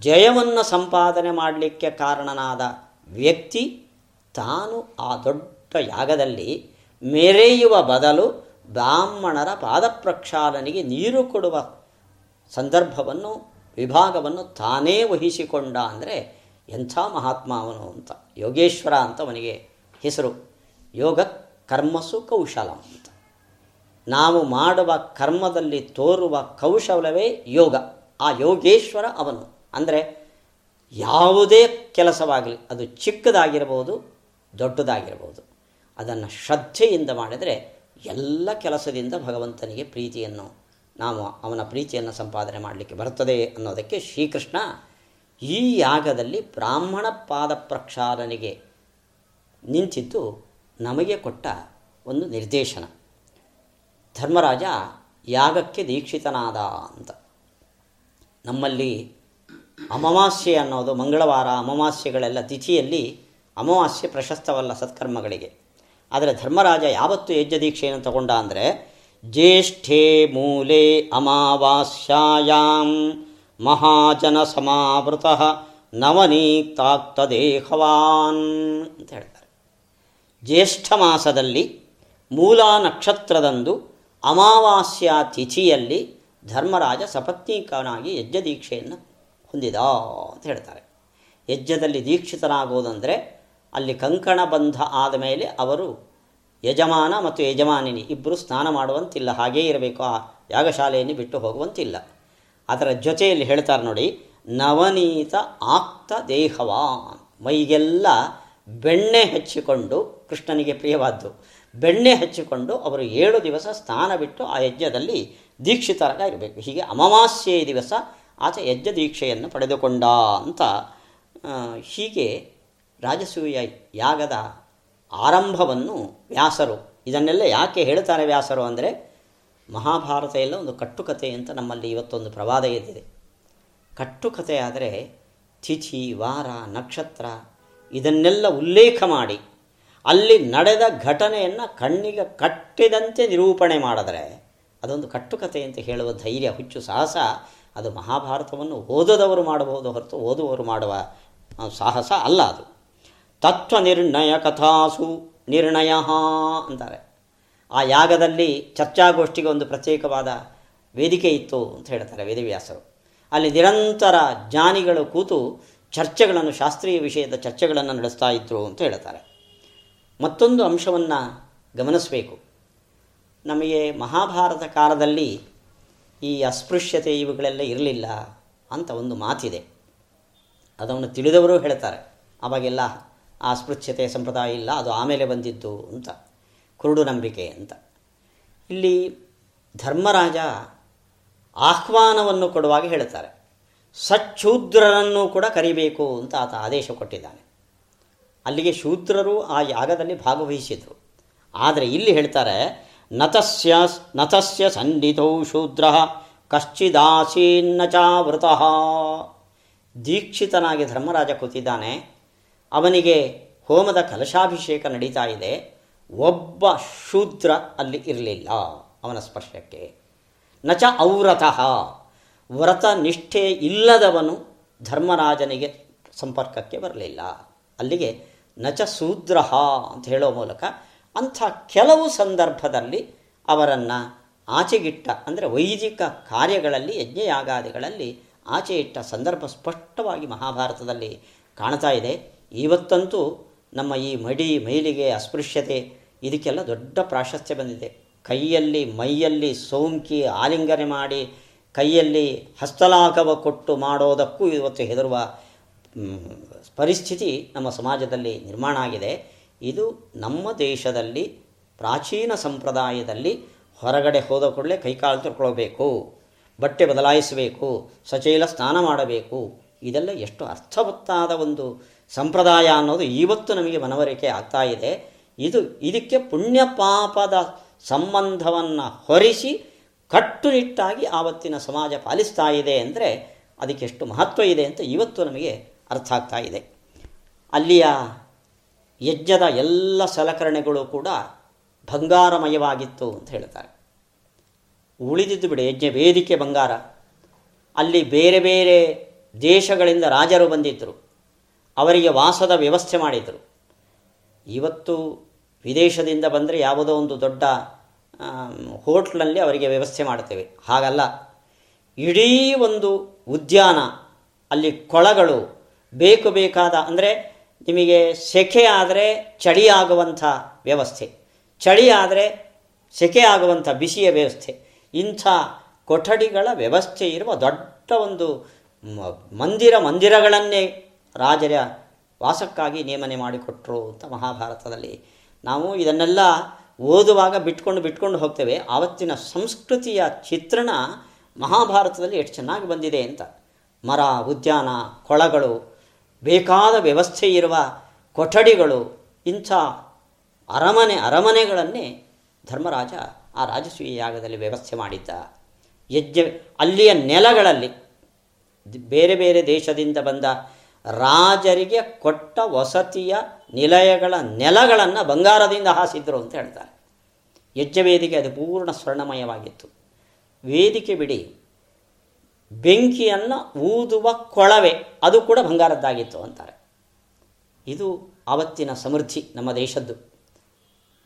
ಜಯವನ್ನು ಸಂಪಾದನೆ ಮಾಡಲಿಕ್ಕೆ ಕಾರಣನಾದ ವ್ಯಕ್ತಿ ತಾನು ಆ ದೊಡ್ಡ ಯಾಗದಲ್ಲಿ ಮೆರೆಯುವ ಬದಲು ಬ್ರಾಹ್ಮಣರ ಪಾದಪ್ರಕ್ಷಾಲನೆಗೆ ನೀರು ಕೊಡುವ ಸಂದರ್ಭವನ್ನು, ವಿಭಾಗವನ್ನು ತಾನೇ ವಹಿಸಿಕೊಂಡ ಅಂದರೆ ಎಂಥ ಮಹಾತ್ಮ ಅವನು ಅಂತ, ಯೋಗೇಶ್ವರ ಅಂತ ಅವನಿಗೆ ಹೆಸರು. ಯೋಗ ಕರ್ಮಸು ಕೌಶಲ ಅಂತ. ನಾವು ಮಾಡುವ ಕರ್ಮದಲ್ಲಿ ತೋರುವ ಕೌಶಲವೇ ಯೋಗ. ಆ ಯೋಗೇಶ್ವರ ಅವನು. ಅಂದರೆ ಯಾವುದೇ ಕೆಲಸವಾಗಲಿ, ಅದು ಚಿಕ್ಕದಾಗಿರ್ಬೋದು, ದೊಡ್ಡದಾಗಿರ್ಬೋದು, ಅದನ್ನು ಶ್ರದ್ಧೆಯಿಂದ ಮಾಡಿದರೆ ಎಲ್ಲ ಕೆಲಸದಿಂದ ಭಗವಂತನಿಗೆ ಪ್ರೀತಿಯನ್ನು, ನಾವು ಅವನ ಪ್ರೀತಿಯನ್ನು ಸಂಪಾದನೆ ಮಾಡಲಿಕ್ಕೆ ಬರುತ್ತದೆ ಅನ್ನೋದಕ್ಕೆ ಶ್ರೀಕೃಷ್ಣ ಈ ಯಾಗದಲ್ಲಿ ಬ್ರಾಹ್ಮಣ ಪಾದ ಪ್ರಕ್ಷಾಲನೆಗೆ ನಿಂತಿದ್ದು ನಮಗೆ ಕೊಟ್ಟ ಒಂದು ನಿರ್ದೇಶನ. ಧರ್ಮರಾಜ ಯಾಗಕ್ಕೆ ದೀಕ್ಷಿತನಾದ ಅಂತ. ನಮ್ಮಲ್ಲಿ ಅಮಾವಾಸ್ಯೆ ಅನ್ನೋದು ಮಂಗಳವಾರ, ಅಮಾವಾಸ್ಯೆಗಳೆಲ್ಲ ತಿಥಿಯಲ್ಲಿ ಅಮಾವಾಸ್ಯೆ ಪ್ರಶಸ್ತವಲ್ಲ ಸತ್ಕರ್ಮಗಳಿಗೆ. ಆದರೆ ಧರ್ಮರಾಜ ಯಾವತ್ತು ಯಜ್ಞ ದೀಕ್ಷೆಯನ್ನು ತಗೊಂಡ ಅಂದರೆ, ಜ್ಯೇಷ್ಠೇ ಮೂಲೆ ಅಮಾವಾಸ್ಯಾಯಾಂ ಮಹಾಜನ ಸಮಾವೃತ ನವನೀಕ್ತಾಕ್ತದೇಹವಾನ್ ಅಂತ ಹೇಳ್ತಾರೆ ಜ್ಯೇಷ್ಠ ಮಾಸದಲ್ಲಿ ಮೂಲ ನಕ್ಷತ್ರದಂದು ಅಮಾವಾಸ್ಯ ತಿಥಿಯಲ್ಲಿ ಧರ್ಮರಾಜ ಸಪತ್ನೀಕನಾಗಿ ಯಜ್ಞ ದೀಕ್ಷೆಯನ್ನು ಹೊಂದಿದ ಅಂತ ಹೇಳ್ತಾರೆ ಯಜ್ಞದಲ್ಲಿ ದೀಕ್ಷಿತನಾಗುವುದಂದರೆ ಅಲ್ಲಿ ಕಂಕಣ ಬಂಧ ಆದ ಮೇಲೆ ಅವರು ಯಜಮಾನ ಮತ್ತು ಯಜಮಾನಿನಿ ಇಬ್ಬರು ಸ್ನಾನ ಮಾಡುವಂತಿಲ್ಲ, ಹಾಗೇ ಇರಬೇಕು, ಆ ಯಾಗಶಾಲೆಯನ್ನು ಬಿಟ್ಟು ಹೋಗುವಂತಿಲ್ಲ. ಅದರ ಜೊತೆಯಲ್ಲಿ ಹೇಳ್ತಾರೆ ನೋಡಿ, ನವನೀತ ಆಕ್ತ ದೇಹವಾನ್. ಮೈಗೆಲ್ಲ ಬೆಣ್ಣೆ ಹಚ್ಚಿಕೊಂಡು ಕೃಷ್ಣನಿಗೆ ಪ್ರಿಯವಾದ್ದು. ಬೆಣ್ಣೆ ಹಚ್ಚಿಕೊಂಡು ಅವರು ಏಳು ದಿವಸ ಸ್ನಾನ ಬಿಟ್ಟು ಆ ಯಜ್ಞದಲ್ಲಿ ದೀಕ್ಷಿತರಾಗಿರಬೇಕು ಹೀಗೆ ಅಮಾವಾಸ್ಯೆಯ ದಿವಸ ಆತ ಯಜ್ಞ ದೀಕ್ಷೆಯನ್ನು ಪಡೆದುಕೊಂಡ ಅಂತ ಹೀಗೆ ರಾಜಸೂಯ ಯಾಗದ ಆರಂಭವನ್ನು ವ್ಯಾಸರು, ಇದನ್ನೆಲ್ಲ ಯಾಕೆ ಹೇಳ್ತಾರೆ ವ್ಯಾಸರು ಅಂದರೆ, ಮಹಾಭಾರತ ಎಲ್ಲ ಒಂದು ಕಟ್ಟುಕತೆ ಅಂತ ನಮ್ಮಲ್ಲಿ ಇವತ್ತೊಂದು ಪ್ರವಾದ ಎದ್ದಿದೆ. ಕಟ್ಟುಕತೆ ಆದರೆ ತಿಥಿ, ವಾರ, ನಕ್ಷತ್ರ, ಇದನ್ನೆಲ್ಲ ಉಲ್ಲೇಖ ಮಾಡಿ, ಅಲ್ಲಿ ನಡೆದ ಘಟನೆಯನ್ನು ಕಣ್ಣಿಗೆ ಕಟ್ಟಿದಂತೆ ನಿರೂಪಣೆ ಮಾಡಿದರೆ, ಅದೊಂದು ಕಟ್ಟುಕತೆ ಅಂತ ಹೇಳುವ ಧೈರ್ಯ, ಹುಚ್ಚು, ಸಾಹಸ, ಅದು ಮಹಾಭಾರತವನ್ನು ಓದದವರು ಮಾಡಬಹುದು ಹೊರತು ಓದುವವರು ಮಾಡುವ ಸಾಹಸ ಅಲ್ಲ ಅದು. ತತ್ವ ನಿರ್ಣಯ ಕಥಾಸು ನಿರ್ಣಯ ಅಂತಾರೆ. ಆ ಯಾಗದಲ್ಲಿ ಚರ್ಚಾಗೋಷ್ಠಿಗೆ ಒಂದು ಪ್ರತ್ಯೇಕವಾದ ವೇದಿಕೆ ಇತ್ತು ಅಂತ ಹೇಳ್ತಾರೆ ವೇದವ್ಯಾಸರು. ಅಲ್ಲಿ ನಿರಂತರ ಜ್ಞಾನಿಗಳು ಕೂತು ಚರ್ಚೆಗಳನ್ನು, ಶಾಸ್ತ್ರೀಯ ವಿಷಯದ ಚರ್ಚೆಗಳನ್ನು ನಡೆಸ್ತಾ ಇದ್ದರು ಅಂತ ಹೇಳ್ತಾರೆ. ಮತ್ತೊಂದು ಅಂಶವನ್ನು ಗಮನಿಸಬೇಕು. ನಮಗೆ ಮಹಾಭಾರತ ಕಾಲದಲ್ಲಿ ಈ ಅಸ್ಪೃಶ್ಯತೆ ಇವುಗಳೆಲ್ಲ ಇರಲಿಲ್ಲ ಅಂತ ಒಂದು ಮಾತಿದೆ. ಅದನ್ನು ತಿಳಿದವರು ಹೇಳ್ತಾರೆ. ಅವಾಗೆಲ್ಲ ಆ ಸಂಪ್ರದಾಯ ಇಲ್ಲ, ಅದು ಆಮೇಲೆ ಬಂದಿದ್ದು ಅಂತ. ಕುರುಡು ನಂಬಿಕೆ ಅಂತ. ಇಲ್ಲಿ ಧರ್ಮರಾಜ ಆಹ್ವಾನವನ್ನು ಕೊಡುವಾಗ ಹೇಳ್ತಾರೆ ಸಚ್ಛೂದ್ರರನ್ನು ಕೂಡ ಕರಿಬೇಕು ಅಂತ ಆತ ಆದೇಶ ಕೊಟ್ಟಿದ್ದಾನೆ. ಅಲ್ಲಿಗೆ ಶೂದ್ರರು ಆ ಯಾಗದಲ್ಲಿ ಭಾಗವಹಿಸಿದರು. ಆದರೆ ಇಲ್ಲಿ ಹೇಳ್ತಾರೆ, ನತಸ್ಯ ನತಸ್ಯ ಸನ್ನಿಧೌ ಶೂದ್ರ ಕಶ್ಚಿದಾಸೀನ್ನ ಚಾವೃತಃ ದೀಕ್ಷಿತನಾಗಿ ಧರ್ಮರಾಜ ಕೂತಿದ್ದಾನೆ. ಅವನಿಗೆ ಹೋಮದ ಕಲಶಾಭಿಷೇಕ ನಡೀತಾ ಇದೆ. ಒಬ್ಬ ಶೂದ್ರ ಅಲ್ಲಿ ಇರಲಿಲ್ಲ ಅವನ ಸ್ಪರ್ಶಕ್ಕೆ. ನಚ ಔರತಃ ವ್ರತ ನಿಷ್ಠೆ ಇಲ್ಲದವನು ಧರ್ಮರಾಜನಿಗೆ ಸಂಪರ್ಕಕ್ಕೆ ಬರಲಿಲ್ಲ. ಅಲ್ಲಿಗೆ ನಚ ಶೂದ್ರ ಅಂತ ಹೇಳೋ ಮೂಲಕ ಅಂಥ ಕೆಲವು ಸಂದರ್ಭದಲ್ಲಿ ಅವರನ್ನು ಆಚೆಗಿಟ್ಟ, ಅಂದರೆ ವೈದಿಕ ಕಾರ್ಯಗಳಲ್ಲಿ, ಯಜ್ಞಯಾಗಾದಿಗಳಲ್ಲಿ ಆಚೆ ಇಟ್ಟ ಸಂದರ್ಭ ಸ್ಪಷ್ಟವಾಗಿ ಮಹಾಭಾರತದಲ್ಲಿ ಕಾಣ್ತಾ ಇದೆ. ಇವತ್ತಂತೂ ನಮ್ಮ ಈ ಮಡಿ ಮೈಲಿಗೆ ಅಸ್ಪೃಶ್ಯತೆ, ಇದಕ್ಕೆಲ್ಲ ದೊಡ್ಡ ಪ್ರಾಶಸ್ತ್ಯ ಬಂದಿದೆ. ಕೈಯಲ್ಲಿ, ಮೈಯಲ್ಲಿ ಸೋಂಕಿ ಆಲಿಂಗನೆ ಮಾಡಿ, ಕೈಯಲ್ಲಿ ಹಸ್ತಲಾಘವ ಕೊಟ್ಟು ಮಾಡೋದಕ್ಕೂ ಇವತ್ತು ಹೆದರುವ ಪರಿಸ್ಥಿತಿ ನಮ್ಮ ಸಮಾಜದಲ್ಲಿ ನಿರ್ಮಾಣ ಆಗಿದೆ. ಇದು ನಮ್ಮ ದೇಶದಲ್ಲಿ, ಪ್ರಾಚೀನ ಸಂಪ್ರದಾಯದಲ್ಲಿ ಹೊರಗಡೆ ಹೋದ ಕೂಡಲೇ ಕೈಕಾಲು ತೊಳ್ಕೊಳ್ಬೇಕು, ಬಟ್ಟೆ ಬದಲಾಯಿಸಬೇಕು, ಸಚೈಲ ಸ್ನಾನ ಮಾಡಬೇಕು, ಇದೆಲ್ಲ ಎಷ್ಟು ಅರ್ಥವತ್ತಾದ ಒಂದು ಸಂಪ್ರದಾಯ ಅನ್ನೋದು ಇವತ್ತು ನಮಗೆ ಮನವರಿಕೆ ಆಗ್ತಾ ಇದೆ. ಇದು, ಇದಕ್ಕೆ ಪುಣ್ಯ ಪಾಪದ ಸಂಬಂಧವನ್ನು ಹೊರಿಸಿ ಕಟ್ಟುನಿಟ್ಟಾಗಿ ಆವತ್ತಿನ ಸಮಾಜ ಪಾಲಿಸ್ತಾ ಇದೆ ಅಂದರೆ ಅದಕ್ಕೆ ಎಷ್ಟು ಮಹತ್ವ ಇದೆ ಅಂತ ಇವತ್ತು ನಮಗೆ ಅರ್ಥ ಆಗ್ತಾ ಇದೆ. ಅಲ್ಲಿಯ ಯಜ್ಞದ ಎಲ್ಲ ಸಲಕರಣೆಗಳು ಕೂಡ ಬಂಗಾರಮಯವಾಗಿತ್ತು ಅಂತ ಹೇಳ್ತಾರೆ. ಉಳಿದಿದ್ದು ಬಿಡಿ, ಯಜ್ಞ ವೇದಿಕೆ ಬಂಗಾರ. ಅಲ್ಲಿ ಬೇರೆ ಬೇರೆ ದೇಶಗಳಿಂದ ರಾಜರು ಬಂದಿದ್ದರು ಅವರಿಗೆ ವಾಸದ ವ್ಯವಸ್ಥೆ ಮಾಡಿದರು. ಇವತ್ತು ವಿದೇಶದಿಂದ ಬಂದರೆ ಯಾವುದೋ ಒಂದು ದೊಡ್ಡ ಹೋಟ್ಲಲ್ಲಿ ಅವರಿಗೆ ವ್ಯವಸ್ಥೆ ಮಾಡ್ತೇವೆ ಹಾಗಲ್ಲ. ಇಡೀ ಒಂದು ಉದ್ಯಾನ, ಅಲ್ಲಿ ಕೊಳಗಳು, ಬೇಕು ಬೇಕಾದ, ಅಂದರೆ ನಿಮಗೆ ಸೆಕೆ ಆದರೆ ಚಳಿ ಆಗುವಂಥ ವ್ಯವಸ್ಥೆ. ಚಳಿ ಆದರೆ ಸೆಕೆ ಆಗುವಂಥ ಬಿಸಿಯ ವ್ಯವಸ್ಥೆ. ಇಂಥ ಕೊಠಡಿಗಳ ವ್ಯವಸ್ಥೆ ಇರುವ ದೊಡ್ಡ ಒಂದು ಮಂದಿರ ಮಂದಿರಗಳನ್ನೇ ರಾಜರ ವಾಸಕ್ಕಾಗಿ ನೇಮನೆ ಮಾಡಿಕೊಟ್ರು ಅಂತ ಮಹಾಭಾರತದಲ್ಲಿ. ನಾವು ಇದನ್ನೆಲ್ಲ ಓದುವಾಗ ಬಿಟ್ಕೊಂಡು ಬಿಟ್ಕೊಂಡು ಹೋಗ್ತೇವೆ. ಆವತ್ತಿನ ಸಂಸ್ಕೃತಿಯ ಚಿತ್ರಣ ಮಹಾಭಾರತದಲ್ಲಿ ಎಷ್ಟು ಚೆನ್ನಾಗಿ ಬಂದಿದೆ ಅಂತ. ಮರ, ಉದ್ಯಾನ, ಕೊಳಗಳು, ಬೇಕಾದ ವ್ಯವಸ್ಥೆ ಇರುವ ಕೊಠಡಿಗಳು, ಇಂಥ ಅರಮನೆ, ಅರಮನೆಗಳನ್ನೇ ಧರ್ಮರಾಜ ಆ ರಾಜಸ್ವೀಯ ಯಾಗದಲ್ಲಿ ವ್ಯವಸ್ಥೆ ಮಾಡಿದ್ದ. ಯಜ್ಞ, ಅಲ್ಲಿಯ ನೆಲಗಳಲ್ಲಿ, ಬೇರೆ ಬೇರೆ ದೇಶದಿಂದ ಬಂದ ರಾಜರಿಗೆ ಕೊಟ್ಟ ವಸತಿಯ ನಿಲಯಗಳ ನೆಲಗಳನ್ನು ಬಂಗಾರದಿಂದ ಹಾಸಿದ್ರು ಅಂತ ಹೇಳ್ತಾರೆ. ಯಜ್ಞವೇದಿಕೆ ಅದು ಪೂರ್ಣ ಸ್ವರ್ಣಮಯವಾಗಿತ್ತು. ವೇದಿಕೆ ಬಿಡಿ, ಬೆಂಕಿಯನ್ನು ಊದುವ ಕೊಳವೆ ಅದು ಕೂಡ ಬಂಗಾರದ್ದಾಗಿತ್ತು ಅಂತಾರೆ. ಇದು ಆವತ್ತಿನ ಸಮೃದ್ಧಿ ನಮ್ಮ ದೇಶದ್ದು.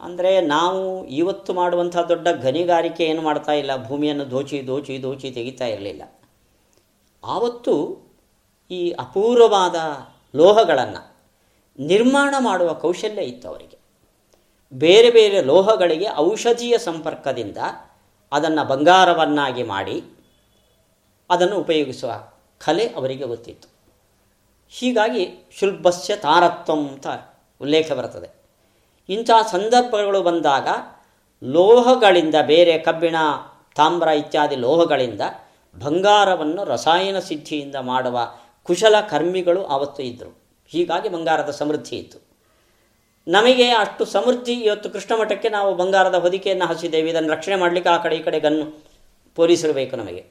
ಅಂದರೆ ನಾವು ಇವತ್ತು ಮಾಡುವಂಥ ದೊಡ್ಡ ಗಣಿಗಾರಿಕೆ ಏನು ಮಾಡ್ತಾ ಇಲ್ಲ, ಭೂಮಿಯನ್ನು ದೋಚಿ ದೋಚಿ ದೋಚಿ ತೆಗಿತಾ ಇರಲಿಲ್ಲ. ಆವತ್ತು ಈ ಅಪೂರ್ವವಾದ ಲೋಹಗಳನ್ನು ನಿರ್ಮಾಣ ಮಾಡುವ ಕೌಶಲ್ಯ ಇತ್ತು ಅವರಿಗೆ. ಬೇರೆ ಬೇರೆ ಲೋಹಗಳಿಗೆ ಔಷಧೀಯ ಸಂಪರ್ಕದಿಂದ ಅದನ್ನು ಬಂಗಾರವನ್ನಾಗಿ ಮಾಡಿ ಅದನ್ನು ಉಪಯೋಗಿಸುವ ಕಲೆ ಅವರಿಗೆ ಗೊತ್ತಿತ್ತು. ಹೀಗಾಗಿ ಶುಲ್ಭಸ್ಯ ತಾರತ್ವಂ ಅಂತ ಉಲ್ಲೇಖ ಬರ್ತದೆ ಇಂಥ ಸಂದರ್ಭಗಳು ಬಂದಾಗ ಲೋಹಗಳಿಂದ ಬೇರೆ ಕಬ್ಬಿಣ, ತಾಮ್ರ ಇತ್ಯಾದಿ ಲೋಹಗಳಿಂದ ಬಂಗಾರವನ್ನು ರಸಾಯನ ಸಿದ್ಧಿಯಿಂದ ಮಾಡುವ ಕುಶಲ ಕರ್ಮಿಗಳು ಆವತ್ತು ಇದ್ದರು ಹೀಗಾಗಿ ಬಂಗಾರದ ಸಮೃದ್ಧಿ ಇತ್ತು. ನಮಗೆ ಅಷ್ಟು ಸಮೃದ್ಧಿ ಇವತ್ತು ಕೃಷ್ಣ ಮಠಕ್ಕೆ ನಾವು ಬಂಗಾರದ ಹೊದಿಕೆಯನ್ನು ಹಸಿದ್ದೇವೆ ಇದನ್ನು ರಕ್ಷಣೆ ಮಾಡಲಿಕ್ಕೆ ಆ ಕಡೆ ಈ ಕಡೆ ಗನ್ನು ಪೊಲೀಸರು ಬೇಕು ನಮಗೆ.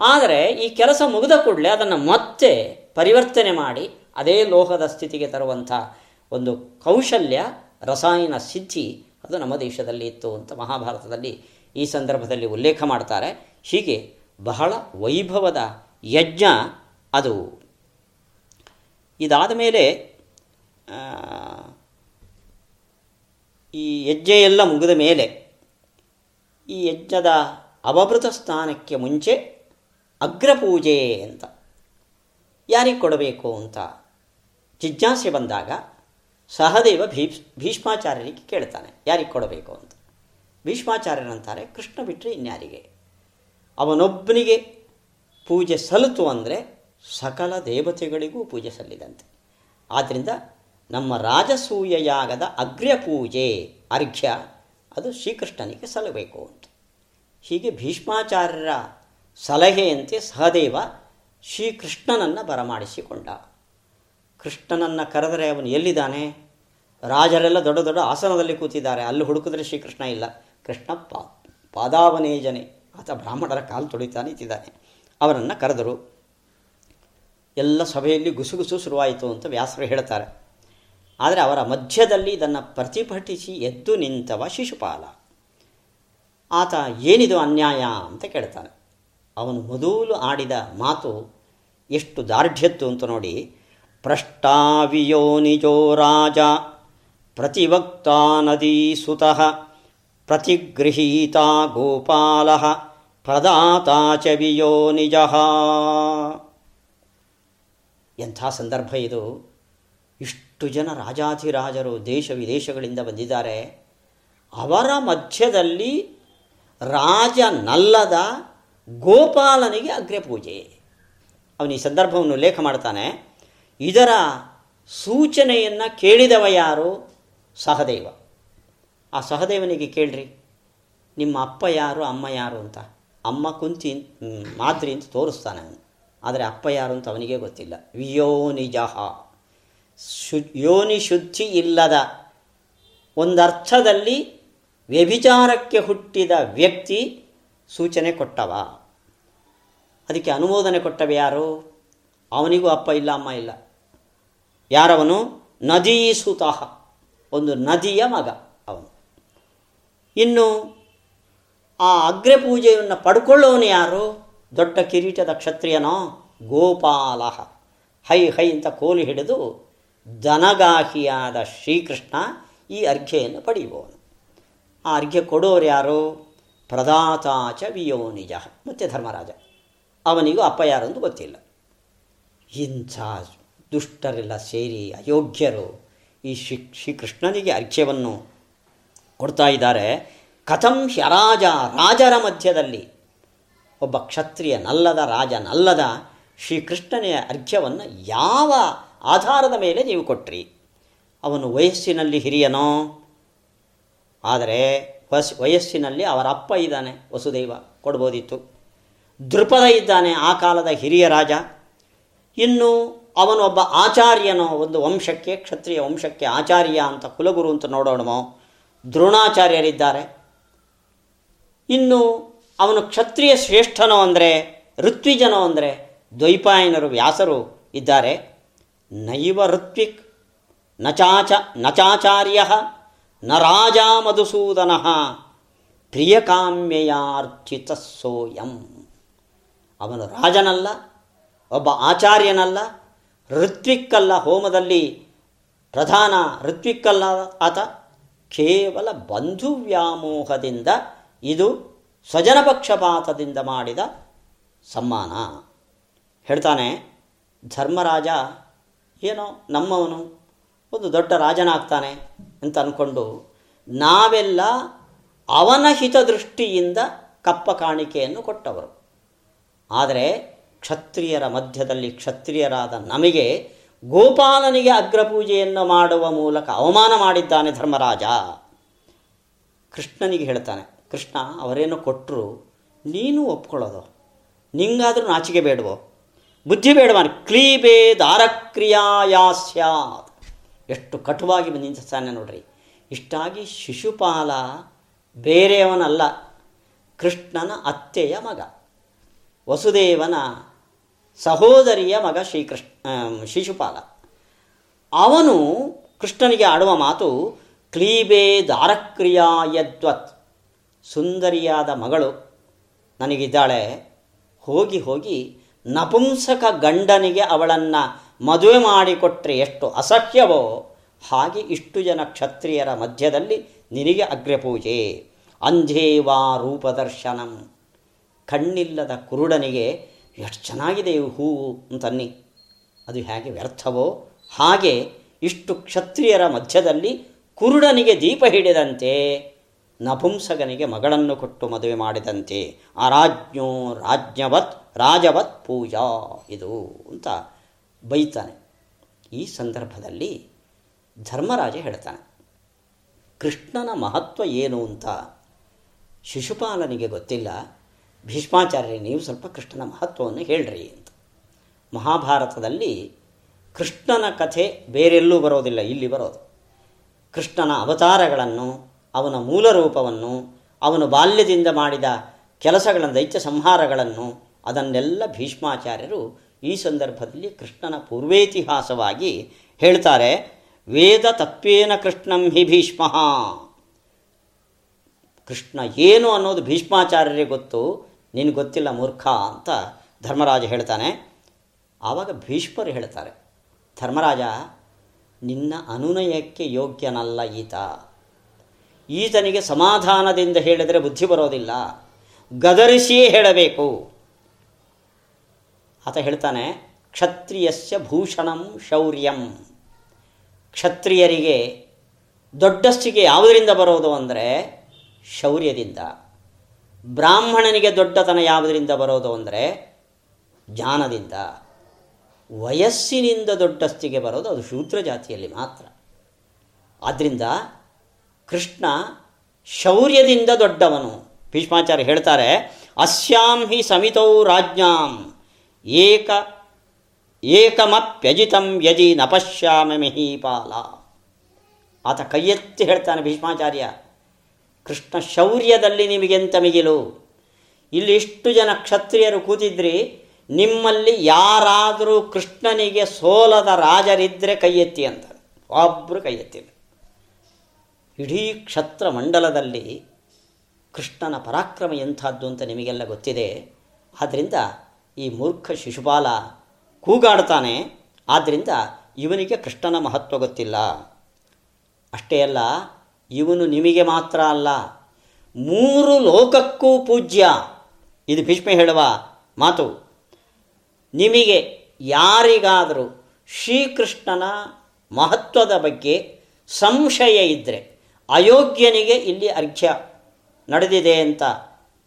ಆದರೆ ಈ ಕೆಲಸ ಮುಗಿದ ಕೂಡಲೇ ಅದನ್ನು ಮತ್ತೆ ಪರಿವರ್ತನೆ ಮಾಡಿ ಅದೇ ಲೋಹದ ಸ್ಥಿತಿಗೆ ತರುವಂಥ ಒಂದು ಕೌಶಲ್ಯ, ರಸಾಯನ ಸಿದ್ಧಿ ಅದು ನಮ್ಮ ದೇಶದಲ್ಲಿ ಇತ್ತು ಅಂತ ಮಹಾಭಾರತದಲ್ಲಿ ಈ ಸಂದರ್ಭದಲ್ಲಿ ಉಲ್ಲೇಖ ಮಾಡ್ತಾರೆ. ಹೀಗೆ ಬಹಳ ವೈಭವದ ಯಜ್ಞ ಅದು. ಇದಾದ ಮೇಲೆ ಈ ಹೆಜ್ಜೆ ಎಲ್ಲ ಮುಗಿದ ಮೇಲೆ, ಈ ಯಜ್ಞದ ಅವಭೃತ ಸ್ಥಾನಕ್ಕೆ ಮುಂಚೆ ಅಗ್ರಪೂಜೆ ಅಂತ ಯಾರಿಗೆ ಕೊಡಬೇಕು ಅಂತ ಜಿಜ್ಞಾಸೆ ಬಂದಾಗ ಸಹದೇವ ಭೀಷ್ ಭೀಷ್ಮಾಚಾರ್ಯರಿಗೆ ಕೇಳ್ತಾನೆ, ಯಾರಿಗೆ ಕೊಡಬೇಕು ಅಂತ. ಭೀಷ್ಮಾಚಾರ್ಯರಂತಾರೆ ಕೃಷ್ಣ ಬಿಟ್ಟರೆ ಇನ್ಯಾರಿಗೆ? ಅವನೊಬ್ಬನಿಗೆ ಪೂಜೆ ಸಲ್ಲಿತು ಅಂದರೆ ಸಕಲ ದೇವತೆಗಳಿಗೂ ಪೂಜೆ ಸಲ್ಲಿದಂತೆ. ಆದ್ದರಿಂದ ನಮ್ಮ ರಾಜಸೂಯ ಯಾಗದ ಅಗ್ರ್ಯ ಪೂಜೆ, ಅರ್ಘ್ಯ, ಅದು ಶ್ರೀಕೃಷ್ಣನಿಗೆ ಸಲ್ಲಬೇಕು ಅಂತ. ಹೀಗೆ ಭೀಷ್ಮಾಚಾರ್ಯರ ಸಲಹೆಯಂತೆ ಸಹದೇವ ಶ್ರೀಕೃಷ್ಣನನ್ನು ಬರಮಾಡಿಸಿಕೊಂಡ. ಕೃಷ್ಣನನ್ನು ಕರೆದರೆ ಅವನು ಎಲ್ಲಿದ್ದಾನೆ? ರಾಜರೆಲ್ಲ ದೊಡ್ಡ ದೊಡ್ಡ ಆಸನದಲ್ಲಿ ಕೂತಿದ್ದಾರೆ. ಅಲ್ಲಿ ಹುಡುಕಿದ್ರೆ ಶ್ರೀಕೃಷ್ಣ ಇಲ್ಲ. ಕೃಷ್ಣ ಪಾ, ಪಾದಾವನೇಜನೆ. ಆತ ಬ್ರಾಹ್ಮಣರ ಕಾಲು ತೊಳಿತಾ ನಿಂತಿದ್ದಾನೆ ಅವರನ್ನು ಕರೆದರು. ಎಲ್ಲ ಸಭೆಯಲ್ಲಿ ಗುಸುಗುಸು ಶುರುವಾಯಿತು ಅಂತ ವ್ಯಾಸರು ಹೇಳ್ತಾರೆ. ಆದರೆ ಅವರ ಮಧ್ಯದಲ್ಲಿ ಇದನ್ನು ಪ್ರತಿಭಟಿಸಿ ಎದ್ದು ನಿಂತವ ಶಿಶುಪಾಲ. ಆತ ಏನಿದು ಅನ್ಯಾಯ ಅಂತ ಕೇಳ್ತಾನೆ. ಅವನು ಮೊದಲು ಆಡಿದ ಮಾತು ಎಷ್ಟು ದಾರ್ಢ್ಯತ್ತು ಅಂತ ನೋಡಿ. ಪ್ರಷ್ಟಾವಿಯೋ ನಿಜೋ ರಾಜ, ಪ್ರತಿವಕ್ತ ನದೀ ಸುತಃ, ಪ್ರತಿಗೃಹೀತ ಗೋಪಾಲ, ಪ್ರದಾತ ಚವಿಯೋ ವಿಯೋ ನಿಜ. ಎಂಥ ಸಂದರ್ಭ ಇದು? ಇಷ್ಟು ಜನ ರಾಜಾಧಿರಾಜರು ದೇಶ ವಿದೇಶಗಳಿಂದ ಬಂದಿದ್ದಾರೆ. ಅವರ ಮಧ್ಯದಲ್ಲಿ ರಾಜನಲ್ಲದ ಗೋಪಾಲನಿಗೆ ಅಗ್ರಪೂಜೆ. ಅವನು ಈ ಸಂದರ್ಭವನ್ನು ಉಲ್ಲೇಖ ಮಾಡ್ತಾನೆ. ಇದರ ಸೂಚನೆಯನ್ನು ಕೇಳಿದವ ಯಾರು? ಸಹದೇವ. ಆ ಸಹದೇವನಿಗೆ ಕೇಳ್ರಿ. ನಿಮ್ಮ ಅಪ್ಪ ಯಾರು, ಅಮ್ಮ ಯಾರು ಅಂತ. ಅಮ್ಮ ಕುಂತಿ ಮಾದ್ರಿ ಅಂತ ತೋರಿಸ್ತಾನೆ ಅವನು. ಆದರೆ ಅಪ್ಪ ಯಾರು ಅಂತ ಅವನಿಗೆ ಗೊತ್ತಿಲ್ಲ. ವಿಯೋನಿಜಃ. ಶು, ಯೋನಿ ಶುದ್ಧಿ ಇಲ್ಲದ ಒಂದರ್ಥದಲ್ಲಿ ವ್ಯಭಿಚಾರಕ್ಕೆ ಹುಟ್ಟಿದ ವ್ಯಕ್ತಿ ಸೂಚನೆ ಕೊಟ್ಟವ. ಅದಕ್ಕೆ ಅನುಮೋದನೆ ಕೊಟ್ಟವ ಯಾರು? ಅವನಿಗೂ ಅಪ್ಪ ಇಲ್ಲ, ಅಮ್ಮ ಇಲ್ಲ. ಯಾರವನು? ನದೀ ಸುತಃ ಒಂದು ನದಿಯ ಮಗ ಅವನು. ಇನ್ನು ಆ ಅಗ್ರಪೂಜೆಯನ್ನು ಪಡ್ಕೊಳ್ಳೋನು ಯಾರು? ದೊಡ್ಡ ಕಿರೀಟದ ಕ್ಷತ್ರಿಯನೋ ಗೋಪಾಲ. ಹೈ ಹೈ ಅಂತ ಕೋಲಿ ಹಿಡಿದು ದನಗಾಹಿಯಾದ ಶ್ರೀಕೃಷ್ಣ ಈ ಅರ್ಘ್ಯೆಯನ್ನು ಪಡೆಯುವವನು. ಆ ಅರ್ಘ್ಯ ಕೊಡೋರು ಯಾರು? ಪ್ರದಾತಾಚ ವಿಯೋನಿಜ. ಮತ್ತು ಧರ್ಮರಾಜ. ಅವನಿಗೂ ಅಪ್ಪ ಯಾರೊಂದು ಗೊತ್ತಿಲ್ಲ. ಇಂಥ ದುಷ್ಟರೆಲ್ಲ ಸೇರಿ ಅಯೋಗ್ಯರು ಈ ಶ್ರೀ ಶ್ರೀಕೃಷ್ಣನಿಗೆ ಅರ್ಘ್ಯವನ್ನು ಕೊಡ್ತಾ ಇದ್ದಾರೆ. ಕಥಂ ಹ್ಯರಾಜ ರಾಜರ ಮಧ್ಯದಲ್ಲಿ. ಒಬ್ಬ ಕ್ಷತ್ರಿಯನಲ್ಲದ ರಾಜನಲ್ಲದ ಶ್ರೀಕೃಷ್ಣನೆಯ ಅರ್ಘ್ಯವನ್ನು ಯಾವ ಆಧಾರದ ಮೇಲೆ ನೀವು ಕೊಟ್ರಿ? ಅವನು ವಯಸ್ಸಿನಲ್ಲಿ ಹಿರಿಯನೋ? ಆದರೆ ವಸ್, ವಯಸ್ಸಿನಲ್ಲಿ ಅವರ ಅಪ್ಪ ಇದ್ದಾನೆ, ವಸುದೈವ, ಕೊಡ್ಬೋದಿತ್ತು. ದೃಪದ ಇದ್ದಾನೆ ಆ ಕಾಲದ ಹಿರಿಯ ರಾಜ. ಇನ್ನು ಅವನೊಬ್ಬ ಆಚಾರ್ಯನೋ, ಒಂದು ವಂಶಕ್ಕೆ, ಕ್ಷತ್ರಿಯ ವಂಶಕ್ಕೆ ಆಚಾರ್ಯ ಅಂತ ಕುಲಗುರು ಅಂತ ನೋಡೋಣಮೋ ದ್ರೋಣಾಚಾರ್ಯರಿದ್ದಾರೆ. ಇನ್ನು ಅವನು ಕ್ಷತ್ರಿಯ ಶ್ರೇಷ್ಠನೋ ಅಂದರೆ, ಋತ್ವಿಜನೋ ಅಂದರೆ, ದ್ವೈಪಾಯನರು ವ್ಯಾಸರು ಇದ್ದಾರೆ. ನೈವ ಋತ್ವಿಕ್ ನಚಾಚ ನಚಾಚಾರ್ಯ ನ ರಾಜ ಮಧುಸೂದನ ಪ್ರಿಯಕಾಮ್ಯಯಾರ್ಚಿತ ಸೋಯಂ. ಅವನು ರಾಜನಲ್ಲ, ಒಬ್ಬ ಆಚಾರ್ಯನಲ್ಲ, ಋತ್ವಿಕ್ಕಲ್ಲ ಹೋಮದಲ್ಲಿ ಪ್ರಧಾನ ಋತ್ವಿಕ್ಕಲ್ಲ ಆತ. ಕೇವಲ ಬಂಧು ವ್ಯಾಮೋಹದಿಂದ ಇದು ಸ್ವಜನ ಪಕ್ಷಪಾತದಿಂದ ಮಾಡಿದ ಸಮ್ಮಾನ. ಹೇಳ್ತಾನೆ, ಧರ್ಮರಾಜ, ಏನೋ ನಮ್ಮವನು, ಒಂದು ದೊಡ್ಡ ರಾಜನಾಗ್ತಾನೆ ಅಂತ ಅಂದ್ಕೊಂಡು ನಾವೆಲ್ಲ ಅವನ ಹಿತದೃಷ್ಟಿಯಿಂದ ಕಪ್ಪ ಕಾಣಿಕೆಯನ್ನು ಕೊಟ್ಟವರು. ಆದರೆ ಕ್ಷತ್ರಿಯರ ಮಧ್ಯದಲ್ಲಿ ಕ್ಷತ್ರಿಯರಾದ ನಮಗೆ ಗೋಪಾಲನಿಗೆ ಅಗ್ರಪೂಜೆಯನ್ನು ಮಾಡುವ ಮೂಲಕ ಅವಮಾನ ಮಾಡಿದ್ದಾನೆ ಧರ್ಮರಾಜ. ಕೃಷ್ಣನಿಗೆ ಹೇಳ್ತಾನೆ ಕೃಷ್ಣ ಅವರೇನೋ ಕೊಟ್ಟರು ನೀನು ಒಪ್ಕೊಳ್ಳೋದು, ನಿಂಗಾದರೂ ನಾಚಿಕೆ ಬೇಡವೋ? ಬುದ್ಧಿ ಬೇಡವ ಕ್ಲೀಬೇ ದಾರಕ್ರಿಯಾಯಾಸ್ಯಾತ್ ಎಷ್ಟು ಕಟುವಾಗಿ ನಿಂತಿಸ್ತಾನೆ ನೋಡ್ರಿ. ಇಷ್ಟಾಗಿ ಶಿಶುಪಾಲ ಬೇರೆಯವನಲ್ಲ, ಕೃಷ್ಣನ ಅತ್ತೆಯ ಮಗ, ವಸುದೇವನ ಸಹೋದರಿಯ ಮಗ ಶ್ರೀಕೃಷ್ಣ ಶಿಶುಪಾಲ. ಅವನು ಕೃಷ್ಣನಿಗೆ ಆಡುವ ಮಾತು, ಕ್ಲೀಬೇ ದಾರಕ್ರಿಯಾಯದ್ವತ್. ಸುಂದರಿಯಾದ ಮಗಳು ನನಗಿದ್ದಾಳೆ. ಹೋಗಿ ಹೋಗಿ ನಪುಂಸಕ ಗಂಡನಿಗೆ ಅವಳನ್ನು ಮದುವೆ ಮಾಡಿಕೊಟ್ರೆ ಎಷ್ಟು ಅಸಹ್ಯವೋ ಹಾಗೆ ಇಷ್ಟು ಜನ ಕ್ಷತ್ರಿಯರ ಮಧ್ಯದಲ್ಲಿ ನಿನಗೆ ಅಗ್ರಪೂಜೆ. ಅಂಧೇವಾ ರೂಪದರ್ಶನಂ. ಕಣ್ಣಿಲ್ಲದ ಕುರುಡನಿಗೆ ಎಷ್ಟು ಚೆನ್ನಾಗಿದೆ ಹೂವು ಅಂತನ್ನಿ. ಅದು ಹೇಗೆ ವ್ಯರ್ಥವೋ ಹಾಗೆ ಇಷ್ಟು ಕ್ಷತ್ರಿಯರ ಮಧ್ಯದಲ್ಲಿ ಕುರುಡನಿಗೆ ದೀಪ ಹಿಡಿದಂತೆ ನಪುಂಸಕನಿಗೆ ಮಗಳನ್ನು ಕೊಟ್ಟು ಮದುವೆ ಮಾಡಿದಂತೆ. ಆ ರಾಜ್ಞೋ ರಾಜ್ಞವತ್, ರಾಜವತ್ ಪೂಜಾ, ಇದು ಅಂತ ಬೈತಾನೆ. ಈ ಸಂದರ್ಭದಲ್ಲಿ ಧರ್ಮರಾಜ ಹೇಳ್ತಾನೆ, ಕೃಷ್ಣನ ಮಹತ್ವ ಏನು ಅಂತ ಶಿಶುಪಾಲನಿಗೆ ಗೊತ್ತಿಲ್ಲ. ಭೀಷ್ಮಾಚಾರ್ಯ ನೀವು ಸ್ವಲ್ಪ ಕೃಷ್ಣನ ಮಹತ್ವವನ್ನು ಹೇಳ್ರಿ ಅಂತ. ಮಹಾಭಾರತದಲ್ಲಿ ಕೃಷ್ಣನ ಕಥೆ ಬೇರೆಲ್ಲೂ ಬರೋದಿಲ್ಲ, ಇಲ್ಲಿ ಬರೋದು. ಕೃಷ್ಣನ ಅವತಾರಗಳನ್ನು ಅವನ ಮೂಲ ರೂಪವನ್ನು, ಅವನು ಬಾಲ್ಯದಿಂದ ಮಾಡಿದ ಕೆಲಸಗಳನ್ನು ದೈತ್ಯ ಸಂಹಾರಗಳನ್ನು, ಅದನ್ನೆಲ್ಲ ಭೀಷ್ಮಾಚಾರ್ಯರು ಈ ಸಂದರ್ಭದಲ್ಲಿ ಕೃಷ್ಣನ ಪೂರ್ವೇತಿಹಾಸವಾಗಿ ಹೇಳ್ತಾರೆ. ವೇದ ತಪ್ಪೇನ ಕೃಷ್ಣಂ ಹಿ ಭೀಷ್ಮ. ಕೃಷ್ಣ ಏನು ಅನ್ನೋದು ಭೀಷ್ಮಾಚಾರ್ಯರಿಗೆ ಗೊತ್ತು. ನಿನಗೆ ಗೊತ್ತಿಲ್ಲ ಮೂರ್ಖ ಅಂತ ಧರ್ಮರಾಜ ಹೇಳ್ತಾನೆ. ಆವಾಗ ಭೀಷ್ಮರು ಹೇಳ್ತಾರೆ, ಧರ್ಮರಾಜ, ನಿನ್ನ ಅನುನಯಕ್ಕೆ ಯೋಗ್ಯನಲ್ಲ ಈತ. ಈತನಿಗೆ ಸಮಾಧಾನದಿಂದ ಹೇಳಿದರೆ ಬುದ್ಧಿ ಬರೋದಿಲ್ಲ. ಗದರಿಸಿಯೇ ಹೇಳಬೇಕು. ಆತ ಹೇಳ್ತಾನೆ, ಕ್ಷತ್ರಿಯಸ್ಯ ಭೂಷಣಂ ಶೌರ್ಯಂ. ಕ್ಷತ್ರಿಯರಿಗೆ ದೊಡ್ಡಸ್ತಿಗೆ ಯಾವುದರಿಂದ ಬರೋದು ಅಂದರೆ ಶೌರ್ಯದಿಂದ. ಬ್ರಾಹ್ಮಣನಿಗೆ ದೊಡ್ಡತನ ಯಾವುದರಿಂದ ಬರೋದು ಅಂದರೆ ಜ್ಞಾನದಿಂದ. ವಯಸ್ಸಿನಿಂದ ದೊಡ್ಡಸ್ತಿಗೆ ಬರೋದು ಅದು ಶೂದ್ರ ಜಾತಿಯಲ್ಲಿ ಮಾತ್ರ. ಆದ್ದರಿಂದ ಕೃಷ್ಣ ಶೌರ್ಯದಿಂದ ದೊಡ್ಡವನು. ಭೀಷ್ಮಾಚಾರ್ಯ ಹೇಳ್ತಾರೆ, ಅಸ್ಯಾಂ ಹಿ ಸಮಿತೌ ರಾಜ್ಞಾಂ. ಏಕ, ಏಕಮಪ್ಯಜಿತಂ ಯಜಿ ನಪಶ್ಯಾಮ ಮಿಹೀಪಾಲ ಆತ ಕೈಯೆತ್ತಿ ಹೇಳ್ತಾನೆ ಭೀಷ್ಮಾಚಾರ್ಯ, ಕೃಷ್ಣ ಶೌರ್ಯದಲ್ಲಿ ನಿಮಗೆಂತ ಮಿಗಿಲು? ಇಲ್ಲಿ ಇಷ್ಟು ಜನ ಕ್ಷತ್ರಿಯರು ಕೂತಿದ್ರಿ, ನಿಮ್ಮಲ್ಲಿ ಯಾರಾದರೂ ಕೃಷ್ಣನಿಗೆ ಸೋಲದ ರಾಜರಿದ್ದರೆ ಕೈ ಎತ್ತಿ ಅಂತ ಒಬ್ಬರು ಕೈ ಇಡೀ ಕ್ಷತ್ರ ಮಂಡಲದಲ್ಲಿ ಕೃಷ್ಣನ ಪರಾಕ್ರಮ ಎಂಥದ್ದು ಅಂತ ನಿಮಗೆಲ್ಲ ಗೊತ್ತಿದೆ. ಆದ್ದರಿಂದ ಈ ಮೂರ್ಖ ಶಿಶುಪಾಲ ಕೂಗಾಡ್ತಾನೆ. ಆದ್ದರಿಂದ ಇವನಿಗೆ ಕೃಷ್ಣನ ಮಹತ್ವ ಗೊತ್ತಿಲ್ಲ. ಅಷ್ಟೇ ಅಲ್ಲ, ಇವನು ನಿಮಗೆ ಮಾತ್ರ ಅಲ್ಲ. ಮೂರು ಲೋಕಕ್ಕೂ ಪೂಜ್ಯ. ಇದು ಭೀಷ್ಮ ಹೇಳುವ ಮಾತು. ನಿಮಗೆ ಯಾರಿಗಾದರೂ ಶ್ರೀಕೃಷ್ಣನ ಮಹತ್ವದ ಬಗ್ಗೆ ಸಂಶಯ ಇದ್ದರೆ ಅಯೋಗ್ಯನಿಗೆ ಇಲ್ಲಿ ಅರ್ಘ್ಯ ನಡೆದಿದೆ ಅಂತ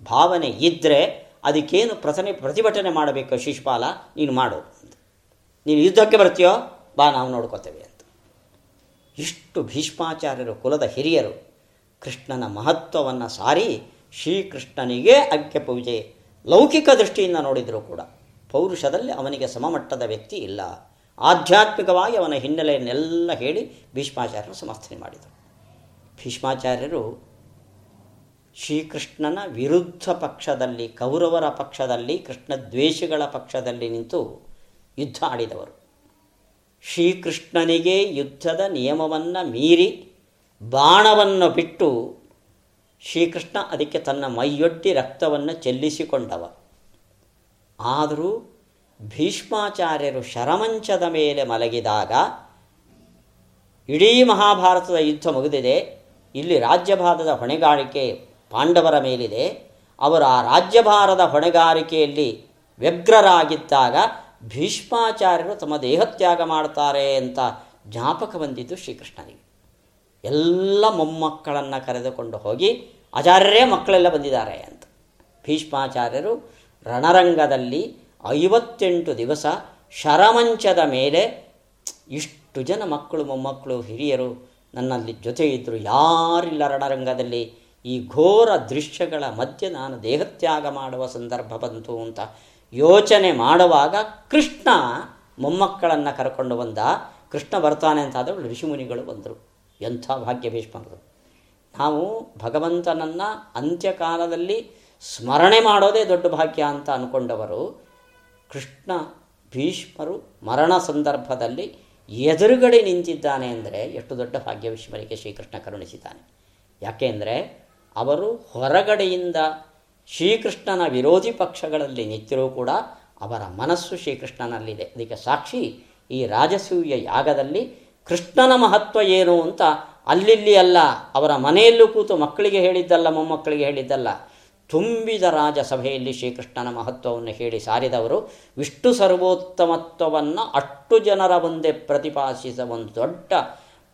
ಭಾವನೆ ಇದ್ದರೆ ಅದಕ್ಕೇನು ಪ್ರತನೆ ಪ್ರತಿಭಟನೆ ಮಾಡಬೇಕು ಶಿಶುಪಾಲ ನೀನು ಮಾಡು ನೀನು ಯುದ್ಧಕ್ಕೆ ಬರ್ತೀಯೋ? ಬಾ, ನಾವು ನೋಡ್ಕೋತೇವೆ ಅಂತ. ಇಷ್ಟು ಭೀಷ್ಮಾಚಾರ್ಯರು, ಕುಲದ ಹಿರಿಯರು ಕೃಷ್ಣನ ಮಹತ್ವವನ್ನು ಸಾರಿ ಶ್ರೀಕೃಷ್ಣನಿಗೆ ಅಗ್ಯ ಪೂಜೆ ಲೌಕಿಕ ದೃಷ್ಟಿಯಿಂದ ನೋಡಿದರೂ ಕೂಡ ಪೌರುಷದಲ್ಲಿ ಅವನಿಗೆ ಸಮಮಟ್ಟದ ವ್ಯಕ್ತಿ ಇಲ್ಲ. ಆಧ್ಯಾತ್ಮಿಕವಾಗಿ ಅವನ ಹಿನ್ನೆಲೆಯನ್ನೆಲ್ಲ ಹೇಳಿ ಭೀಷ್ಮಾಚಾರ್ಯರು ಸಮರ್ಥನೆ ಮಾಡಿದರು. ಭೀಷ್ಮಾಚಾರ್ಯರು ಶ್ರೀಕೃಷ್ಣನ ವಿರುದ್ಧ ಪಕ್ಷದಲ್ಲಿ, ಕೌರವರ ಪಕ್ಷದಲ್ಲಿ, ಕೃಷ್ಣ ದ್ವೇಷಗಳ ಪಕ್ಷದಲ್ಲಿ ನಿಂತು ಯುದ್ಧ ಆಡಿದವರು. ಶ್ರೀಕೃಷ್ಣನಿಗೆ ಯುದ್ಧದ ನಿಯಮವನ್ನು ಮೀರಿ ಬಾಣವನ್ನು ಬಿಟ್ಟು ಶ್ರೀಕೃಷ್ಣ ಅದಕ್ಕೆ ತನ್ನ ಮೈಯೊಡ್ಡಿ ರಕ್ತವನ್ನು ಚೆಲ್ಲಿಸಿಕೊಂಡವ. ಆದರೂ ಭೀಷ್ಮಾಚಾರ್ಯರು ಶರಮಂಚದ ಮೇಲೆ ಮಲಗಿದಾಗ ಇಡೀ ಮಹಾಭಾರತದ ಯುದ್ಧ ಮುಗಿದಿದೆ. ಇಲ್ಲಿ ರಾಜ್ಯಭಾರದ ಹೊಣೆಗಾರಿಕೆ ಪಾಂಡವರ ಮೇಲಿದೆ. ಅವರು ಆ ರಾಜ್ಯಭಾರದ ಹೊಣೆಗಾರಿಕೆಯಲ್ಲಿ ವ್ಯಗ್ರರಾಗಿದ್ದಾಗ ಭೀಷ್ಮಾಚಾರ್ಯರು ತಮ್ಮ ದೇಹತ್ಯಾಗ ಮಾಡ್ತಾರೆ ಅಂತ ಜ್ಞಾಪಕ ಬಂದಿದ್ದು ಶ್ರೀಕೃಷ್ಣನಿಗೆ. ಎಲ್ಲ ಮೊಮ್ಮಕ್ಕಳನ್ನು ಕರೆದುಕೊಂಡು ಹೋಗಿ ಆಚಾರ್ಯರೇ ಮಕ್ಕಳೆಲ್ಲ ಬಂದಿದ್ದಾರೆ ಅಂತ. ಭೀಷ್ಮಾಚಾರ್ಯರು ರಣರಂಗದಲ್ಲಿ ಐವತ್ತೆಂಟು ದಿವಸ ಶರಮಂಚದ ಮೇಲೆ ಇಷ್ಟು ಜನ ಮಕ್ಕಳು ಮೊಮ್ಮಕ್ಕಳು ಹಿರಿಯರು ನನ್ನಲ್ಲಿ ಜೊತೆ ಇದ್ದರು ಯಾರಿಲ್ಲ ರಣರಂಗದಲ್ಲಿ. ಈ ಘೋರ ದೃಶ್ಯಗಳ ಮಧ್ಯೆ ನಾನು ದೇಹತ್ಯಾಗ ಮಾಡುವ ಸಂದರ್ಭ ಬಂತು ಅಂತ ಯೋಚನೆ ಮಾಡುವಾಗ ಕೃಷ್ಣ ಮೊಮ್ಮಕ್ಕಳನ್ನು ಕರ್ಕೊಂಡು ಬಂದ. ಕೃಷ್ಣ ಬರ್ತಾನೆ ಅಂತಾದರೂ ಋಷಿಮುನಿಗಳು ಬಂದರು. ಎಂಥ ಭಾಗ್ಯ ಭೀಷ್ಮರು ನಾವು ಭಗವಂತನನ್ನು ಅಂತ್ಯಕಾಲದಲ್ಲಿ ಸ್ಮರಣೆ ಮಾಡೋದೇ ದೊಡ್ಡ ಭಾಗ್ಯ ಅಂತ ಅಂದ್ಕೊಂಡವರು ಕೃಷ್ಣ ಭೀಷ್ಮರು ಮರಣ ಸಂದರ್ಭದಲ್ಲಿ ಎದುರುಗಡೆ ನಿಂತಿದ್ದಾನೆ ಅಂದರೆ ಎಷ್ಟು ದೊಡ್ಡ ಭಾಗ್ಯ ಶ್ರೀಕೃಷ್ಣ ಕರುಣಿಸಿದ್ದಾನೆ. ಯಾಕೆಂದರೆ ಅವರು ಹೊರಗಡೆಯಿಂದ ಶ್ರೀಕೃಷ್ಣನ ವಿರೋಧಿ ಪಕ್ಷಗಳಲ್ಲಿ ನಿಂತಿರೂ ಕೂಡ ಅವರ ಮನಸ್ಸು ಶ್ರೀಕೃಷ್ಣನಲ್ಲಿದೆ. ಅದಕ್ಕೆ ಸಾಕ್ಷಿ ಈ ರಾಜಸೂಯ ಯಾಗದಲ್ಲಿ ಕೃಷ್ಣನ ಮಹತ್ವ ಏನು ಅಂತ ಅಲ್ಲಿಲ್ಲಿ ಅಲ್ಲ, ಅವರ ಮನೆಯಲ್ಲೂ ಕೂತು ಮಕ್ಕಳಿಗೆ ಹೇಳಿದ್ದಲ್ಲ, ಮೊಮ್ಮಕ್ಕಳಿಗೆ ಹೇಳಿದ್ದಲ್ಲ. ತುಂಬಿದ ರಾಜಸಭೆಯಲ್ಲಿ ಶ್ರೀಕೃಷ್ಣನ ಮಹತ್ವವನ್ನು ಹೇಳಿ ಸಾರಿದವರು, ವಿಷ್ಣು ಸರ್ವೋತ್ತಮತ್ವವನ್ನು ಅಷ್ಟು ಜನರ ಮುಂದೆ ಪ್ರತಿಪಾದಿಸಿದ ಒಂದು ದೊಡ್ಡ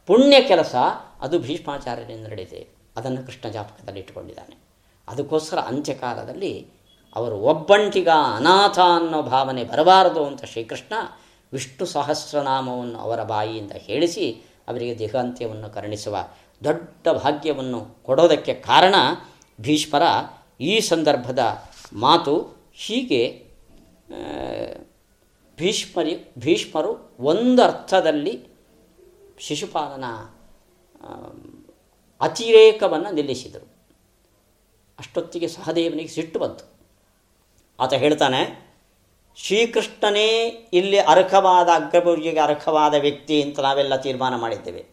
ಪುಣ್ಯ ಕೆಲಸ ಅದು ಭೀಷ್ಮಾಚಾರ್ಯರಿಂದ ನಡೆದಿದೆ. ಅದನ್ನು ಕೃಷ್ಣ ಜಾಪಕದಲ್ಲಿ ಇಟ್ಟುಕೊಂಡಿದ್ದಾನೆ. ಅದಕ್ಕೋಸ್ಕರ ಅಂತ್ಯಕಾಲದಲ್ಲಿ ಅವರು ಒಬ್ಬಂಟಿಗ ಅನಾಥ ಅನ್ನೋ ಭಾವನೆ ಬರಬಾರದು ಅಂತ ಶ್ರೀಕೃಷ್ಣ ವಿಷ್ಣು ಸಹಸ್ರನಾಮವನ್ನು ಅವರ ಬಾಯಿಯಿಂದ ಹೇಳಿಸಿ ಅವರಿಗೆ ದೇಹಾಂತ್ಯವನ್ನು ಕರುಣಿಸುವ ದೊಡ್ಡ ಭಾಗ್ಯವನ್ನು ಕೊಡೋದಕ್ಕೆ ಕಾರಣ ಭೀಷ್ಮರ ಈ ಸಂದರ್ಭದ ಮಾತು ಹೀಗೆ ಭೀಷ್ಮರಿ, ಭೀಷ್ಮರು ಒಂದು ಅರ್ಥದಲ್ಲಿ ಶಿಶುಪಾಲನ ಅತಿರೇಕವನ್ನು ನಿಲ್ಲಿಸಿದರು. ಅಷ್ಟೊತ್ತಿಗೆ ಸಹದೇವನಿಗೆ ಸಿಟ್ಟು ಬಂತು. ಆತ ಹೇಳ್ತಾನೆ, ಶ್ರೀಕೃಷ್ಣನೇ, ಇಲ್ಲಿ ಅರ್ಹವಾದ ಅಗ್ರಪೂರ್ಜಿಗೆ ಅರ್ಹವಾದ ವ್ಯಕ್ತಿ ಅಂತ ನಾವೆಲ್ಲ ತೀರ್ಮಾನ ಮಾಡಿದ್ದೇವೆ.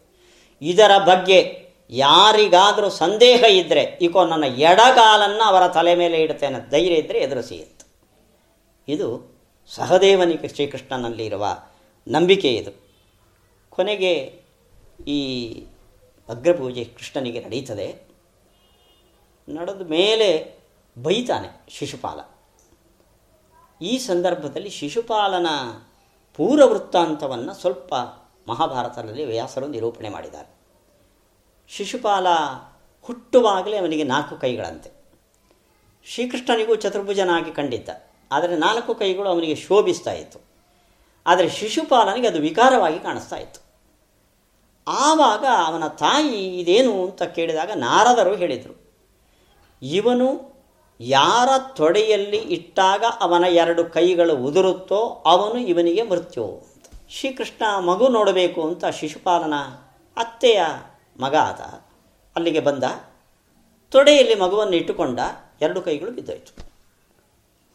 ಇದರ ಬಗ್ಗೆ ಯಾರಿಗಾದರೂ ಸಂದೇಹ ಇದ್ದರೆ ಈಕೋ ನನ್ನ ಎಡಗಾಲನ್ನು ಅವರ ತಲೆ ಮೇಲೆ ಇಡ್ತೇನೆ ಧೈರ್ಯ ಇದ್ದರೆ ಎದುರಿಸಿ ಅಂತ ಇದು ಸಹದೇವನಿಗೆ ಶ್ರೀಕೃಷ್ಣನಲ್ಲಿ ಇರುವ ನಂಬಿಕೆ ಇದು. ಕೊನೆಗೆ ಈ ಅಗ್ರಪೂಜೆ ಕೃಷ್ಣನಿಗೆ ನಡೀತದೆ. ನಡೆದ ಮೇಲೆ ಬೈತಾನೆ ಶಿಶುಪಾಲ. ಈ ಸಂದರ್ಭದಲ್ಲಿ ಶಿಶುಪಾಲನ ಪೂರ್ವವೃತ್ತಾಂತವನ್ನು ಸ್ವಲ್ಪ ಮಹಾಭಾರತದಲ್ಲಿ ವ್ಯಾಸರು ನಿರೂಪಣೆ ಮಾಡಿದ್ದಾರೆ. ಶಿಶುಪಾಲ ಹುಟ್ಟುವಾಗಲೇ ಅವನಿಗೆ ನಾಲ್ಕು ಕೈಗಳಂತೆ. ಶ್ರೀಕೃಷ್ಣನಿಗೂ ಚತುರ್ಭುಜನಾಗಿ ಕಂಡಿದ್ದ. ಆದರೆ ನಾಲ್ಕು ಕೈಗಳು ಅವನಿಗೆ ಶೋಭಿಸ್ತಾ ಇತ್ತು. ಆದರೆ ಶಿಶುಪಾಲನಿಗೆ ಅದು ವಿಕಾರವಾಗಿ ಕಾಣಿಸ್ತಾ ಇತ್ತು. ಆವಾಗ ಅವನ ತಾಯಿ ಇದೇನು ಅಂತ ಕೇಳಿದಾಗ ನಾರದರು ಹೇಳಿದರು, ಇವನು ಯಾರ ತೊಡೆಯಲ್ಲಿ ಇಟ್ಟಾಗ ಅವನ ಎರಡು ಕೈಗಳು ಉದುರುತ್ತೋ ಅವನು ಇವನಿಗೆ ಮೃತ್ಯು ಶ್ರೀಕೃಷ್ಣ ಮಗು ನೋಡಬೇಕು ಅಂತ ಶಿಶುಪಾಲನ ಅತ್ತೆಯ ಮಗ ಆತ ಅಲ್ಲಿಗೆ ಬಂದ. ತೊಡೆಯಲ್ಲಿ ಮಗುವನ್ನು ಇಟ್ಟುಕೊಂಡ. ಎರಡು ಕೈಗಳು ಬಿದ್ದೋಯ್ತು.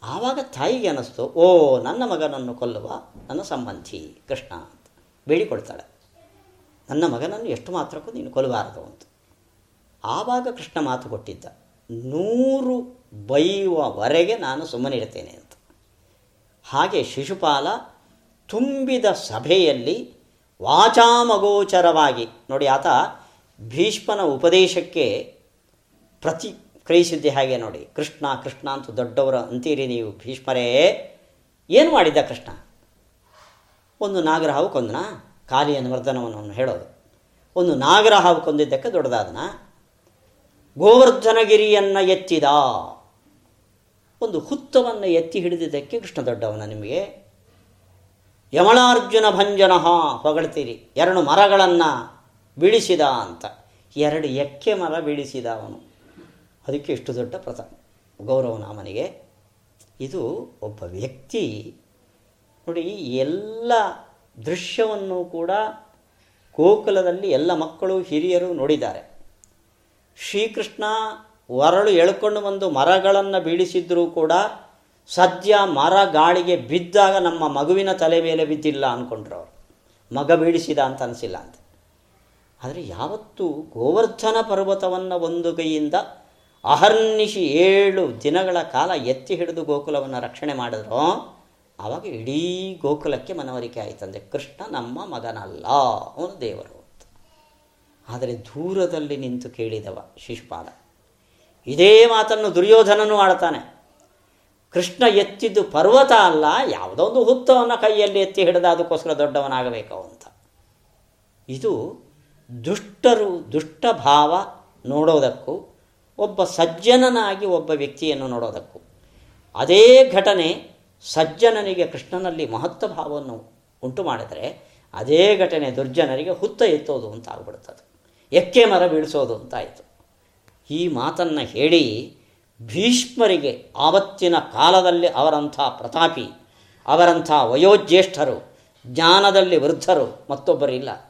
ಆವಾಗ ತಾಯಿಗೆ ಅನ್ನಿಸ್ತು, ಓ, ನನ್ನ ಮಗನನ್ನು ಕೊಲ್ಲುವ ನನ್ನ ಸಂಬಂಧಿ ಕೃಷ್ಣ ಅಂತ. ಬೇಡಿಕೊಳ್ತಾಳೆ ನನ್ನ ಮಗನನ್ನು ಎಷ್ಟು ಮಾತ್ರಕ್ಕೂ ನೀನು ಕೊಲ್ಲಬಾರದು ಅಂತ. ಆವಾಗ ಕೃಷ್ಣ ಮಾತು ಕೊಟ್ಟಿದ್ದ, ನೂರು ಬೈಯುವವರೆಗೆ ನಾನು ಸುಮ್ಮನಿರ್ತೇನೆ ಅಂತ. ಹಾಗೆ ಶಿಶುಪಾಲ ತುಂಬಿದ ಸಭೆಯಲ್ಲಿ ವಾಚಾಮಗೋಚರವಾಗಿ, ನೋಡಿ ಆತ ಭೀಷ್ಮನ ಉಪದೇಶಕ್ಕೆ ಪ್ರತಿಕ್ರಿಯಿಸಿದ್ದೆ ಹಾಗೆ ನೋಡಿ. ಕೃಷ್ಣ ಕೃಷ್ಣ ಅಂತ ದೊಡ್ಡವರು ಅಂತೀರಿ ನೀವು ಭೀಷ್ಮರೇ. ಏನು ಮಾಡಿದ್ದ ಕೃಷ್ಣ? ಒಂದು ನಾಗರಹಾವು ಕೊಂದನ? ಕಾಲಿಯನ್ನು ಮರ್ದನವನ್ನು ಹೇಳೋದು. ಒಂದು ನಾಗರಹಾವು ಕೊಂದಿದ್ದಕ್ಕೆ ದೊಡ್ಡದಾದನ? ಗೋವರ್ಧನಗಿರಿಯನ್ನು ಎತ್ತಿದ. ಒಂದು ಹುತ್ತವನ್ನು ಎತ್ತಿ ಹಿಡಿದಿದ್ದಕ್ಕೆ ಕೃಷ್ಣ ದೊಡ್ಡವನ ನಿಮಗೆ. ಯಮಳಾರ್ಜುನ ಭಂಜನ ಹೊಗಳ್ತೀರಿ. ಎರಡು ಮರಗಳನ್ನು ಬೀಳಿಸಿದ ಅಂತ. ಎರಡು ಎಕ್ಕೆ ಮರ ಬೀಳಿಸಿದ ಅವನು. ಅದಕ್ಕೆ ಇಷ್ಟು ದೊಡ್ಡ ಪ್ರಥ ಗೌರವನಾಮನಿಗೆ ಇದು ಒಬ್ಬ ವ್ಯಕ್ತಿ. ನೋಡಿ ಎಲ್ಲ ದೃಶ್ಯವನ್ನು ಕೂಡ ಗೋಕುಲದಲ್ಲಿ ಎಲ್ಲ ಮಕ್ಕಳು, ಹಿರಿಯರು ನೋಡಿದ್ದಾರೆ. ಶ್ರೀಕೃಷ್ಣ ಒರಳು ಎಳ್ಕೊಂಡು ಬಂದು ಮರಗಳನ್ನು ಬೀಳಿಸಿದ್ರೂ ಕೂಡ ಸದ್ಯ ಮರ ಗಾಳಿಗೆ ಬಿದ್ದಾಗ ನಮ್ಮ ಮಗುವಿನ ತಲೆ ಮೇಲೆ ಬಿದ್ದಿಲ್ಲ ಅಂದ್ಕೊಂಡ್ರು ಅವರು. ಮಗ ಬೀಳಿಸಿದ ಅಂತ ಅನಿಸಿಲ್ಲ ಅಂತ. ಆದರೆ ಯಾವತ್ತು ಗೋವರ್ಧನ ಪರ್ವತವನ್ನು ಒಂದು ಕೈಯಿಂದ ಅಹರ್ನಿಶಿ ಏಳು ದಿನಗಳ ಕಾಲ ಎತ್ತಿ ಹಿಡಿದು ಗೋಕುಲವನ್ನು ರಕ್ಷಣೆ ಮಾಡಿದ್ರೋ ಆವಾಗ ಇಡೀ ಗೋಕುಲಕ್ಕೆ ಮನವರಿಕೆ ಆಯಿತಂದೆ ಕೃಷ್ಣ ನಮ್ಮ ಮಗನಲ್ಲ ಅವನು ದೇವರು ಆದರೆ ದೂರದಲ್ಲಿ ನಿಂತು ಕೇಳಿದವ ಶಿಶುಪಾಲ ಇದೇ ಮಾತನ್ನು ದುರ್ಯೋಧನನು ಆಡ್ತಾನೆ. ಕೃಷ್ಣ ಎತ್ತಿದ್ದು ಪರ್ವತ ಅಲ್ಲ, ಯಾವುದೋ ಒಂದು ಹುತ್ತವನ್ನು ಕೈಯಲ್ಲಿ ಎತ್ತಿ ಹಿಡಿದ ಅದಕ್ಕೋಸ್ಕರ ದೊಡ್ಡವನಾಗಬೇಕು ಅಂತ. ಇದು ದುಷ್ಟರು ದುಷ್ಟ ಭಾವ ನೋಡೋದಕ್ಕೂ, ಒಬ್ಬ ಸಜ್ಜನನಾಗಿ ಒಬ್ಬ ವ್ಯಕ್ತಿಯನ್ನು ನೋಡೋದಕ್ಕೂ. ಅದೇ ಘಟನೆ ಸಜ್ಜನನಿಗೆ ಕೃಷ್ಣನಲ್ಲಿ ಮಹತ್ವ ಭಾವವನ್ನು ಉಂಟು ಮಾಡಿದರೆ, ಅದೇ ಘಟನೆ ದುರ್ಜನರಿಗೆ ಹುತ್ತ ಎತ್ತೋದು ಅಂತ ಆಗ್ಬಿಡ್ತದೆ ಎಕ್ಕೆ ಮರ ಬೀಳಿಸೋದು ಅಂತಾಯಿತು ಈ ಮಾತನ್ನು ಹೇಳಿ ಭೀಷ್ಮರಿಗೆ ಆವತ್ತಿನ ಕಾಲದಲ್ಲಿ ಅವರಂಥ ಪ್ರತಾಪಿ, ಅವರಂಥ ವಯೋಜ್ಯೇಷ್ಠರು, ಜ್ಞಾನದಲ್ಲಿ ವೃದ್ಧರು ಮತ್ತೊಬ್ಬರಿಲ್ಲ.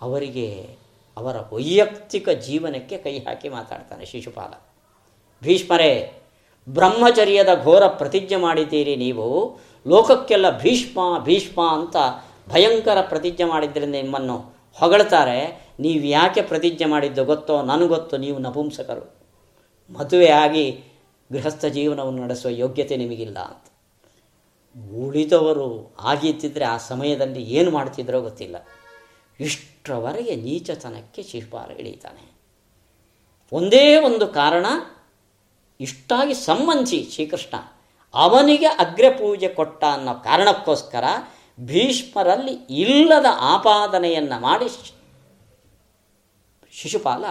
ಅವರಿಗೆ ಅವರ ವೈಯಕ್ತಿಕ ಜೀವನಕ್ಕೆ ಕೈ ಹಾಕಿ ಮಾತಾಡ್ತಾನೆ ಶಿಶುಪಾಲ. ಭೀಷ್ಮರೇ, ಬ್ರಹ್ಮಚರ್ಯದ ಘೋರ ಪ್ರತಿಜ್ಞೆ ಮಾಡಿದ್ದೀರಿ ನೀವು. ಲೋಕಕ್ಕೆಲ್ಲ ಭೀಷ್ಮ ಭೀಷ್ಮ ಅಂತ ಭಯಂಕರ ಪ್ರತಿಜ್ಞೆ ಮಾಡಿದ್ದರಿಂದ ನಿಮ್ಮನ್ನು ಹೊಗಳ್ತಾರೆ. ನೀವು ಯಾಕೆ ಪ್ರತಿಜ್ಞೆ ಮಾಡಿದ್ದು ಗೊತ್ತೋ? ನನಗೊತ್ತು ನೀವು ನಪುಂಸಕರು. ಮದುವೆಯಾಗಿ ಗೃಹಸ್ಥ ಜೀವನವನ್ನು ನಡೆಸುವ ಯೋಗ್ಯತೆ ನಿಮಗಿಲ್ಲ ಅಂತ. ಉಳಿದವರು ಆಗಿದ್ದಿದ್ರೆ ಆ ಸಮಯದಲ್ಲಿ ಏನು ಮಾಡ್ತಿದ್ರೋ ಗೊತ್ತಿಲ್ಲ. ಇಷ್ಟರವರೆಗೆ ನೀಚತನಕ್ಕೆ ಶಿಶುಪಾಲ ಇಳೀತಾನೆ ಒಂದೇ ಒಂದು ಕಾರಣ, ಇಷ್ಟಾಗಿ ಸಂಬಂಧಿ ಶ್ರೀಕೃಷ್ಣ ಅವನಿಗೆ ಅಗ್ರಪೂಜೆ ಕೊಟ್ಟ ಅನ್ನೋ ಕಾರಣಕ್ಕೋಸ್ಕರ ಭೀಷ್ಮರಲ್ಲಿ ಇಲ್ಲದ ಆಪಾದನೆಯನ್ನು ಮಾಡಿ ಶಿಶುಪಾಲ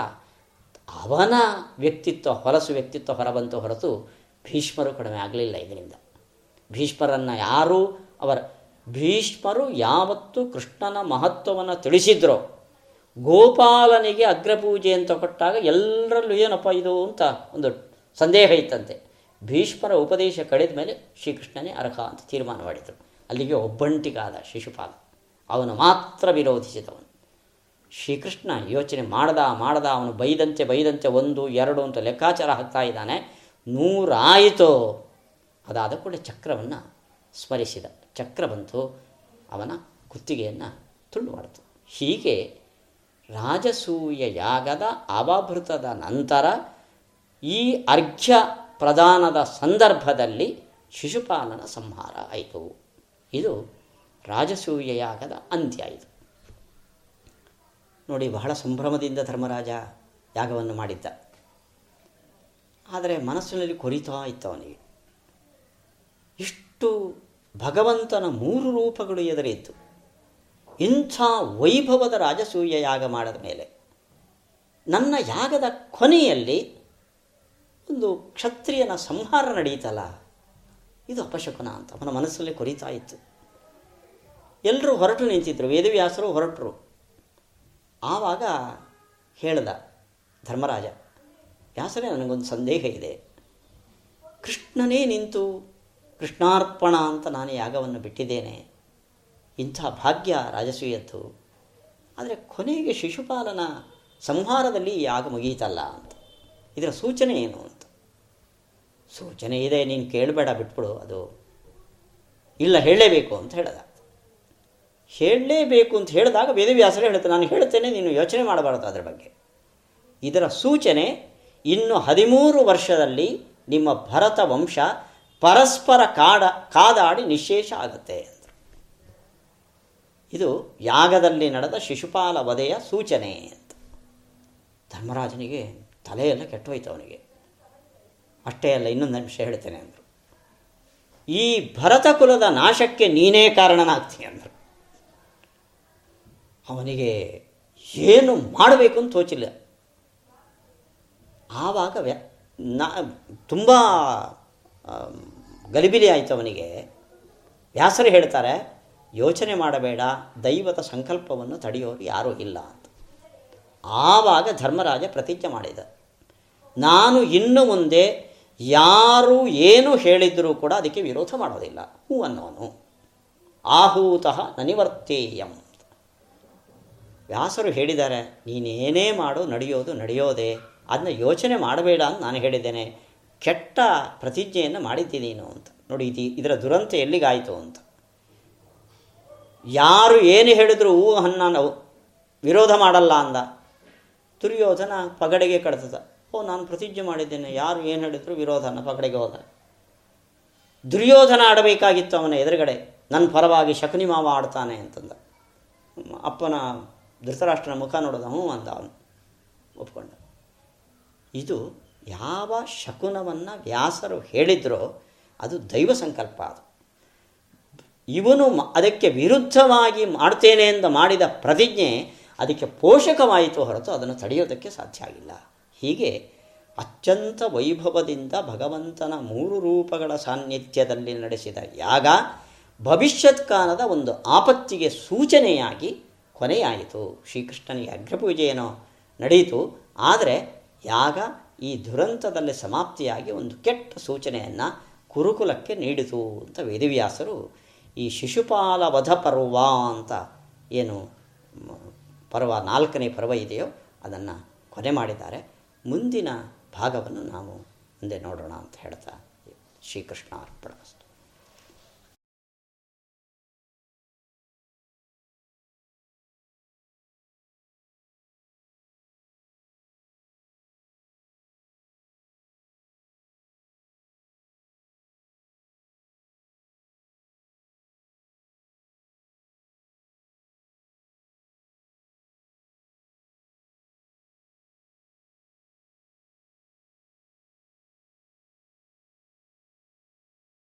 ಅವನ ವ್ಯಕ್ತಿತ್ವ, ಹೊಲಸು ವ್ಯಕ್ತಿತ್ವ ಹೊರಬಂತು ಹೊರತು ಭೀಷ್ಮರು ಕಡಿಮೆ ಆಗಲಿಲ್ಲ ಇದರಿಂದ. ಭೀಷ್ಮರನ್ನು ಯಾರೂ ಅವರ ಭೀಷ್ಮರು ಯಾವತ್ತು ಕೃಷ್ಣನ ಮಹತ್ವವನ್ನು ತಿಳಿಸಿದ್ರೋ. ಗೋಪಾಲನಿಗೆ ಅಗ್ರಪೂಜೆ ಅಂತ ಕೊಟ್ಟಾಗ ಎಲ್ಲರಲ್ಲೂ ಏನಪ್ಪ ಇದು ಅಂತ ಒಂದು ಸಂದೇಹ ಇತ್ತಂತೆ. ಭೀಷ್ಮರ ಉಪದೇಶ ಕಳೆದ ಮೇಲೆ ಶ್ರೀಕೃಷ್ಣನೇ ಅರ್ಹ ಅಂತ ತೀರ್ಮಾನ ಮಾಡಿದರು. ಅಲ್ಲಿಗೆ ಒಬ್ಬಂಟಿಗಾದ ಶಿಶುಪಾಲ. ಅವನು ಮಾತ್ರ ವಿರೋಧಿಸಿದವನು. ಶ್ರೀಕೃಷ್ಣ ಯೋಚನೆ ಮಾಡ್ದ ಮಾಡ್ದ, ಅವನು ಬೈದಂತೆ ಬೈದಂತೆ ಒಂದು, ಎರಡು ಅಂತ ಲೆಕ್ಕಾಚಾರ ಹಾಕ್ತಾ ಇದ್ದಾನೆ. ನೂರಾಯಿತು. ಅದಾದ ಕೂಡ ಚಕ್ರವನ್ನು ಸ್ಮರಿಸಿದ. ಚಕ್ರ ಬಂತು, ಅವನ ಕುತ್ತಿಗೆಯನ್ನು ತುಂಡು ಮಾಡಿತು ಹೀಗೆ ರಾಜಸೂಯ ಯಾಗದ ಅವಭೃತದ ನಂತರ ಈ ಅರ್ಘ್ಯ ಪ್ರದಾನದ ಸಂದರ್ಭದಲ್ಲಿ ಶಿಶುಪಾಲನ ಸಂಹಾರ ಆಯಿತು. ಇದು ರಾಜಸೂಯ ಯಾಗದ ಅಂತ್ಯ ಇದು. ನೋಡಿ, ಬಹಳ ಸಂಭ್ರಮದಿಂದ ಧರ್ಮರಾಜ ಯಾಗವನ್ನು ಮಾಡಿದ್ದ. ಆದರೆ ಮನಸ್ಸಿನಲ್ಲಿ ಕೊರಿತಾ ಇತ್ತು ಅವನಿಗೆ. ಇಷ್ಟು ಭಗವಂತನ ಮೂರು ರೂಪಗಳು ಎದುರಿತ್ತು ಇಂಥ ವೈಭವದ ರಾಜಸೂಯ ಯಾಗ ಮಾಡಿದ ಮೇಲೆ ನನ್ನ ಯಾಗದ ಕೊನೆಯಲ್ಲಿ ಒಂದು ಕ್ಷತ್ರಿಯನ ಸಂಹಾರ ನಡೆಯಿತಲ್ಲ ಇದು ಅಪಶಕುನ ಅಂತ ಅವನ ಮನಸ್ಸಲ್ಲಿ ಕೊರಿತಾ ಇತ್ತು. ಎಲ್ಲರೂ ಹೊರಟು ನಿಂತಿದ್ದರು ವೇದವ್ಯಾಸರು ಹೊರಟರು. ಆವಾಗ ಹೇಳ್ದ ಧರ್ಮರಾಜ ವ್ಯಾಸರೇ ನನಗೊಂದು ಸಂದೇಹ ಇದೆ. ಕೃಷ್ಣನೇ ನಿಂತು ಕೃಷ್ಣಾರ್ಪಣ ಅಂತ ನಾನು ಯಾಗವನ್ನು ಬಿಟ್ಟಿದ್ದೇನೆ. ಇಂಥ ಭಾಗ್ಯ ರಾಜಸೂಯದ್ದು. ಆದರೆ ಕೊನೆಗೆ ಶಿಶುಪಾಲನ ಸಂಹಾರದಲ್ಲಿ ಯಾಗ ಮುಗಿಯಿತಲ್ಲ ಅಂತ. ಇದರ ಸೂಚನೆ ಏನು ಅಂತ. ಸೂಚನೆ ಇದೆ, ನೀನು ಕೇಳಬೇಡ, ಬಿಟ್ಬಿಡು, ಅದು ಇಲ್ಲ, ಹೇಳಲೇಬೇಕು ಅಂತ ಹೇಳಿದ. ಹೇಳಲೇಬೇಕು ಅಂತ ಹೇಳಿದಾಗ ವೇದವ್ಯಾಸರೇ ಹೇಳುತ್ತೆ ನಾನು ಹೇಳ್ತೇನೆ ನೀನು ಯೋಚನೆ ಮಾಡಬಾರದು ಅದರ ಬಗ್ಗೆ. ಇದರ ಸೂಚನೆ, ಇನ್ನು ಹದಿಮೂರು ವರ್ಷದಲ್ಲಿ ನಿಮ್ಮ ಭರತ ವಂಶ ಪರಸ್ಪರ ಕಾಡ, ಕಾದಾಡಿ ನಿಶೇಷ ಆಗುತ್ತೆ ಅಂದರು. ಇದು ಯಾಗದಲ್ಲಿ ನಡೆದ ಶಿಶುಪಾಲ ವಧೆಯ ಸೂಚನೆ ಅಂತ ಧರ್ಮರಾಜನಿಗೆ ತಲೆಯೆಲ್ಲ ಕೆಟ್ಟೋಯ್ತು ಅವನಿಗೆ. ಅಷ್ಟೇ ಅಲ್ಲ, ಇನ್ನೊಂದು ನಿಮಿಷ ಹೇಳ್ತೇನೆ ಅಂದರು. ಈ ಭರತ ಕುಲದ ನಾಶಕ್ಕೆ ನೀನೇ ಕಾರಣನಾಗ್ತೀನಿ ಅಂದರು. ಅವನಿಗೆ ಏನು ಮಾಡಬೇಕು ಅಂತ ತೋಚಿಲ್ಲ. ಆವಾಗ ವ್ಯ ನಾ ತುಂಬ ಗಲಿಬಿಲಿ ಆಯಿತು ಅವನಿಗೆ ವ್ಯಾಸರು ಹೇಳ್ತಾರೆ, ಯೋಚನೆ ಮಾಡಬೇಡ, ದೈವದ ಸಂಕಲ್ಪವನ್ನು ತಡೆಯೋರು ಯಾರೂ ಇಲ್ಲ ಅಂತ. ಆವಾಗ ಧರ್ಮರಾಜ ಪ್ರತಿಜ್ಞೆ ಮಾಡಿದ. ನಾನು ಇನ್ನು ಮುಂದೆ ಯಾರು ಏನು ಹೇಳಿದರೂ ಕೂಡ ಅದಕ್ಕೆ ವಿರೋಧ ಮಾಡೋದಿಲ್ಲ. ಹೂ ಅನ್ನೋನು. ಆಹೂತಃ ನನಿವರ್ತೇಯಂ. ವ್ಯಾಸರು ಹೇಳಿದ್ದಾರೆ, ನೀನೇನೇ ಮಾಡು, ನಡೆಯೋದು ನಡೆಯೋದೆ. ಅದನ್ನ ಯೋಚನೆ ಮಾಡಬೇಡ ಅಂತ ನಾನು ಹೇಳಿದ್ದೇನೆ. ಕೆಟ್ಟ ಪ್ರತಿಜ್ಞೆಯನ್ನು ಮಾಡಿದ್ದೀನೇನು ನೀನು ಅಂತ. ನೋಡಿ ಇದು ಇದರ ದುರಂತ ಎಲ್ಲಿಗಾಯಿತು ಅಂತ. ಯಾರು ಏನು ಹೇಳಿದರೂ ಹನ್ನ ನಾವು ವಿರೋಧ ಮಾಡಲ್ಲ ಅಂದ. ದುರ್ಯೋಧನ ಪಗಡೆಗೆ ಕಡ್ತದ. ಓ, ನಾನು ಪ್ರತಿಜ್ಞೆ ಮಾಡಿದ್ದೇನೆ. ಯಾರು ಏನು ಹೇಳಿದ್ರು ವಿರೋಧನ ಪಗಡೆಗೆ ಹೋದ. ದುರ್ಯೋಧನ ಆಡಬೇಕಾಗಿತ್ತು ಅವನ ಎದುರುಗಡೆ. ನನ್ನ ಪರವಾಗಿ ಶಕುನಿ ಮಾವ ಆಡ್ತಾನೆ ಅಂತಂದ. ಅಪ್ಪನ ಧೃತರಾಷ್ಟ್ರನ ಮುಖ ನೋಡಿದ ಹ್ಞೂ ಅಂದ ಅವನು. ಒಪ್ಕೊಂಡ. ಇದು ಯಾವ ಶಕುನವನ್ನು ವ್ಯಾಸರು ಹೇಳಿದ್ರೋ ಅದು ದೈವ ಸಂಕಲ್ಪ ಅದು. ಇವನು ಅದಕ್ಕೆ ವಿರುದ್ಧವಾಗಿ ಮಾಡ್ತೇನೆ ಎಂದು ಮಾಡಿದ ಪ್ರತಿಜ್ಞೆ ಅದಕ್ಕೆ ಪೋಷಕವಾಯಿತು ಹೊರತು ಅದನ್ನು ತಡೆಯೋದಕ್ಕೆ ಸಾಧ್ಯ ಆಗಿಲ್ಲ. ಹೀಗೆ ಅತ್ಯಂತ ವೈಭವದಿಂದ ಭಗವಂತನ ಮೂರು ರೂಪಗಳ ಸಾನ್ನಿಧ್ಯದಲ್ಲಿ ನಡೆಸಿದ ಯಾಗ ಭವಿಷ್ಯತ್ ಕಾಲದ ಒಂದು ಆಪತ್ತಿಗೆ ಸೂಚನೆಯಾಗಿ ಕೊನೆಯಾಯಿತು. ಶ್ರೀಕೃಷ್ಣನಿಗೆ ಅಗ್ರಪೂಜೆಯೇನೋ ನಡೆಯಿತು ಆದರೆ ಯಾಗ ಈ ದುರಂತದಲ್ಲಿ ಸಮಾಪ್ತಿಯಾಗಿ ಒಂದು ಕೆಟ್ಟ ಸೂಚನೆಯನ್ನು ಕುರುಕುಲಕ್ಕೆ ನೀಡಿತು ಅಂತ ವೇದವ್ಯಾಸರು ಈ ಶಿಶುಪಾಲ ವಧ ಪರ್ವ ಅಂತ ಏನು ಪರ್ವ ನಾಲ್ಕನೇ ಪರ್ವ ಇದೆಯೋ ಅದನ್ನು ಕೊನೆ ಮಾಡಿದ್ದಾರೆ. ಮುಂದಿನ ಭಾಗವನ್ನು ನಾವು ಮುಂದೆ ನೋಡೋಣ ಅಂತ ಹೇಳ್ತಾ ಶ್ರೀಕೃಷ್ಣ ಅರ್ಪಣ.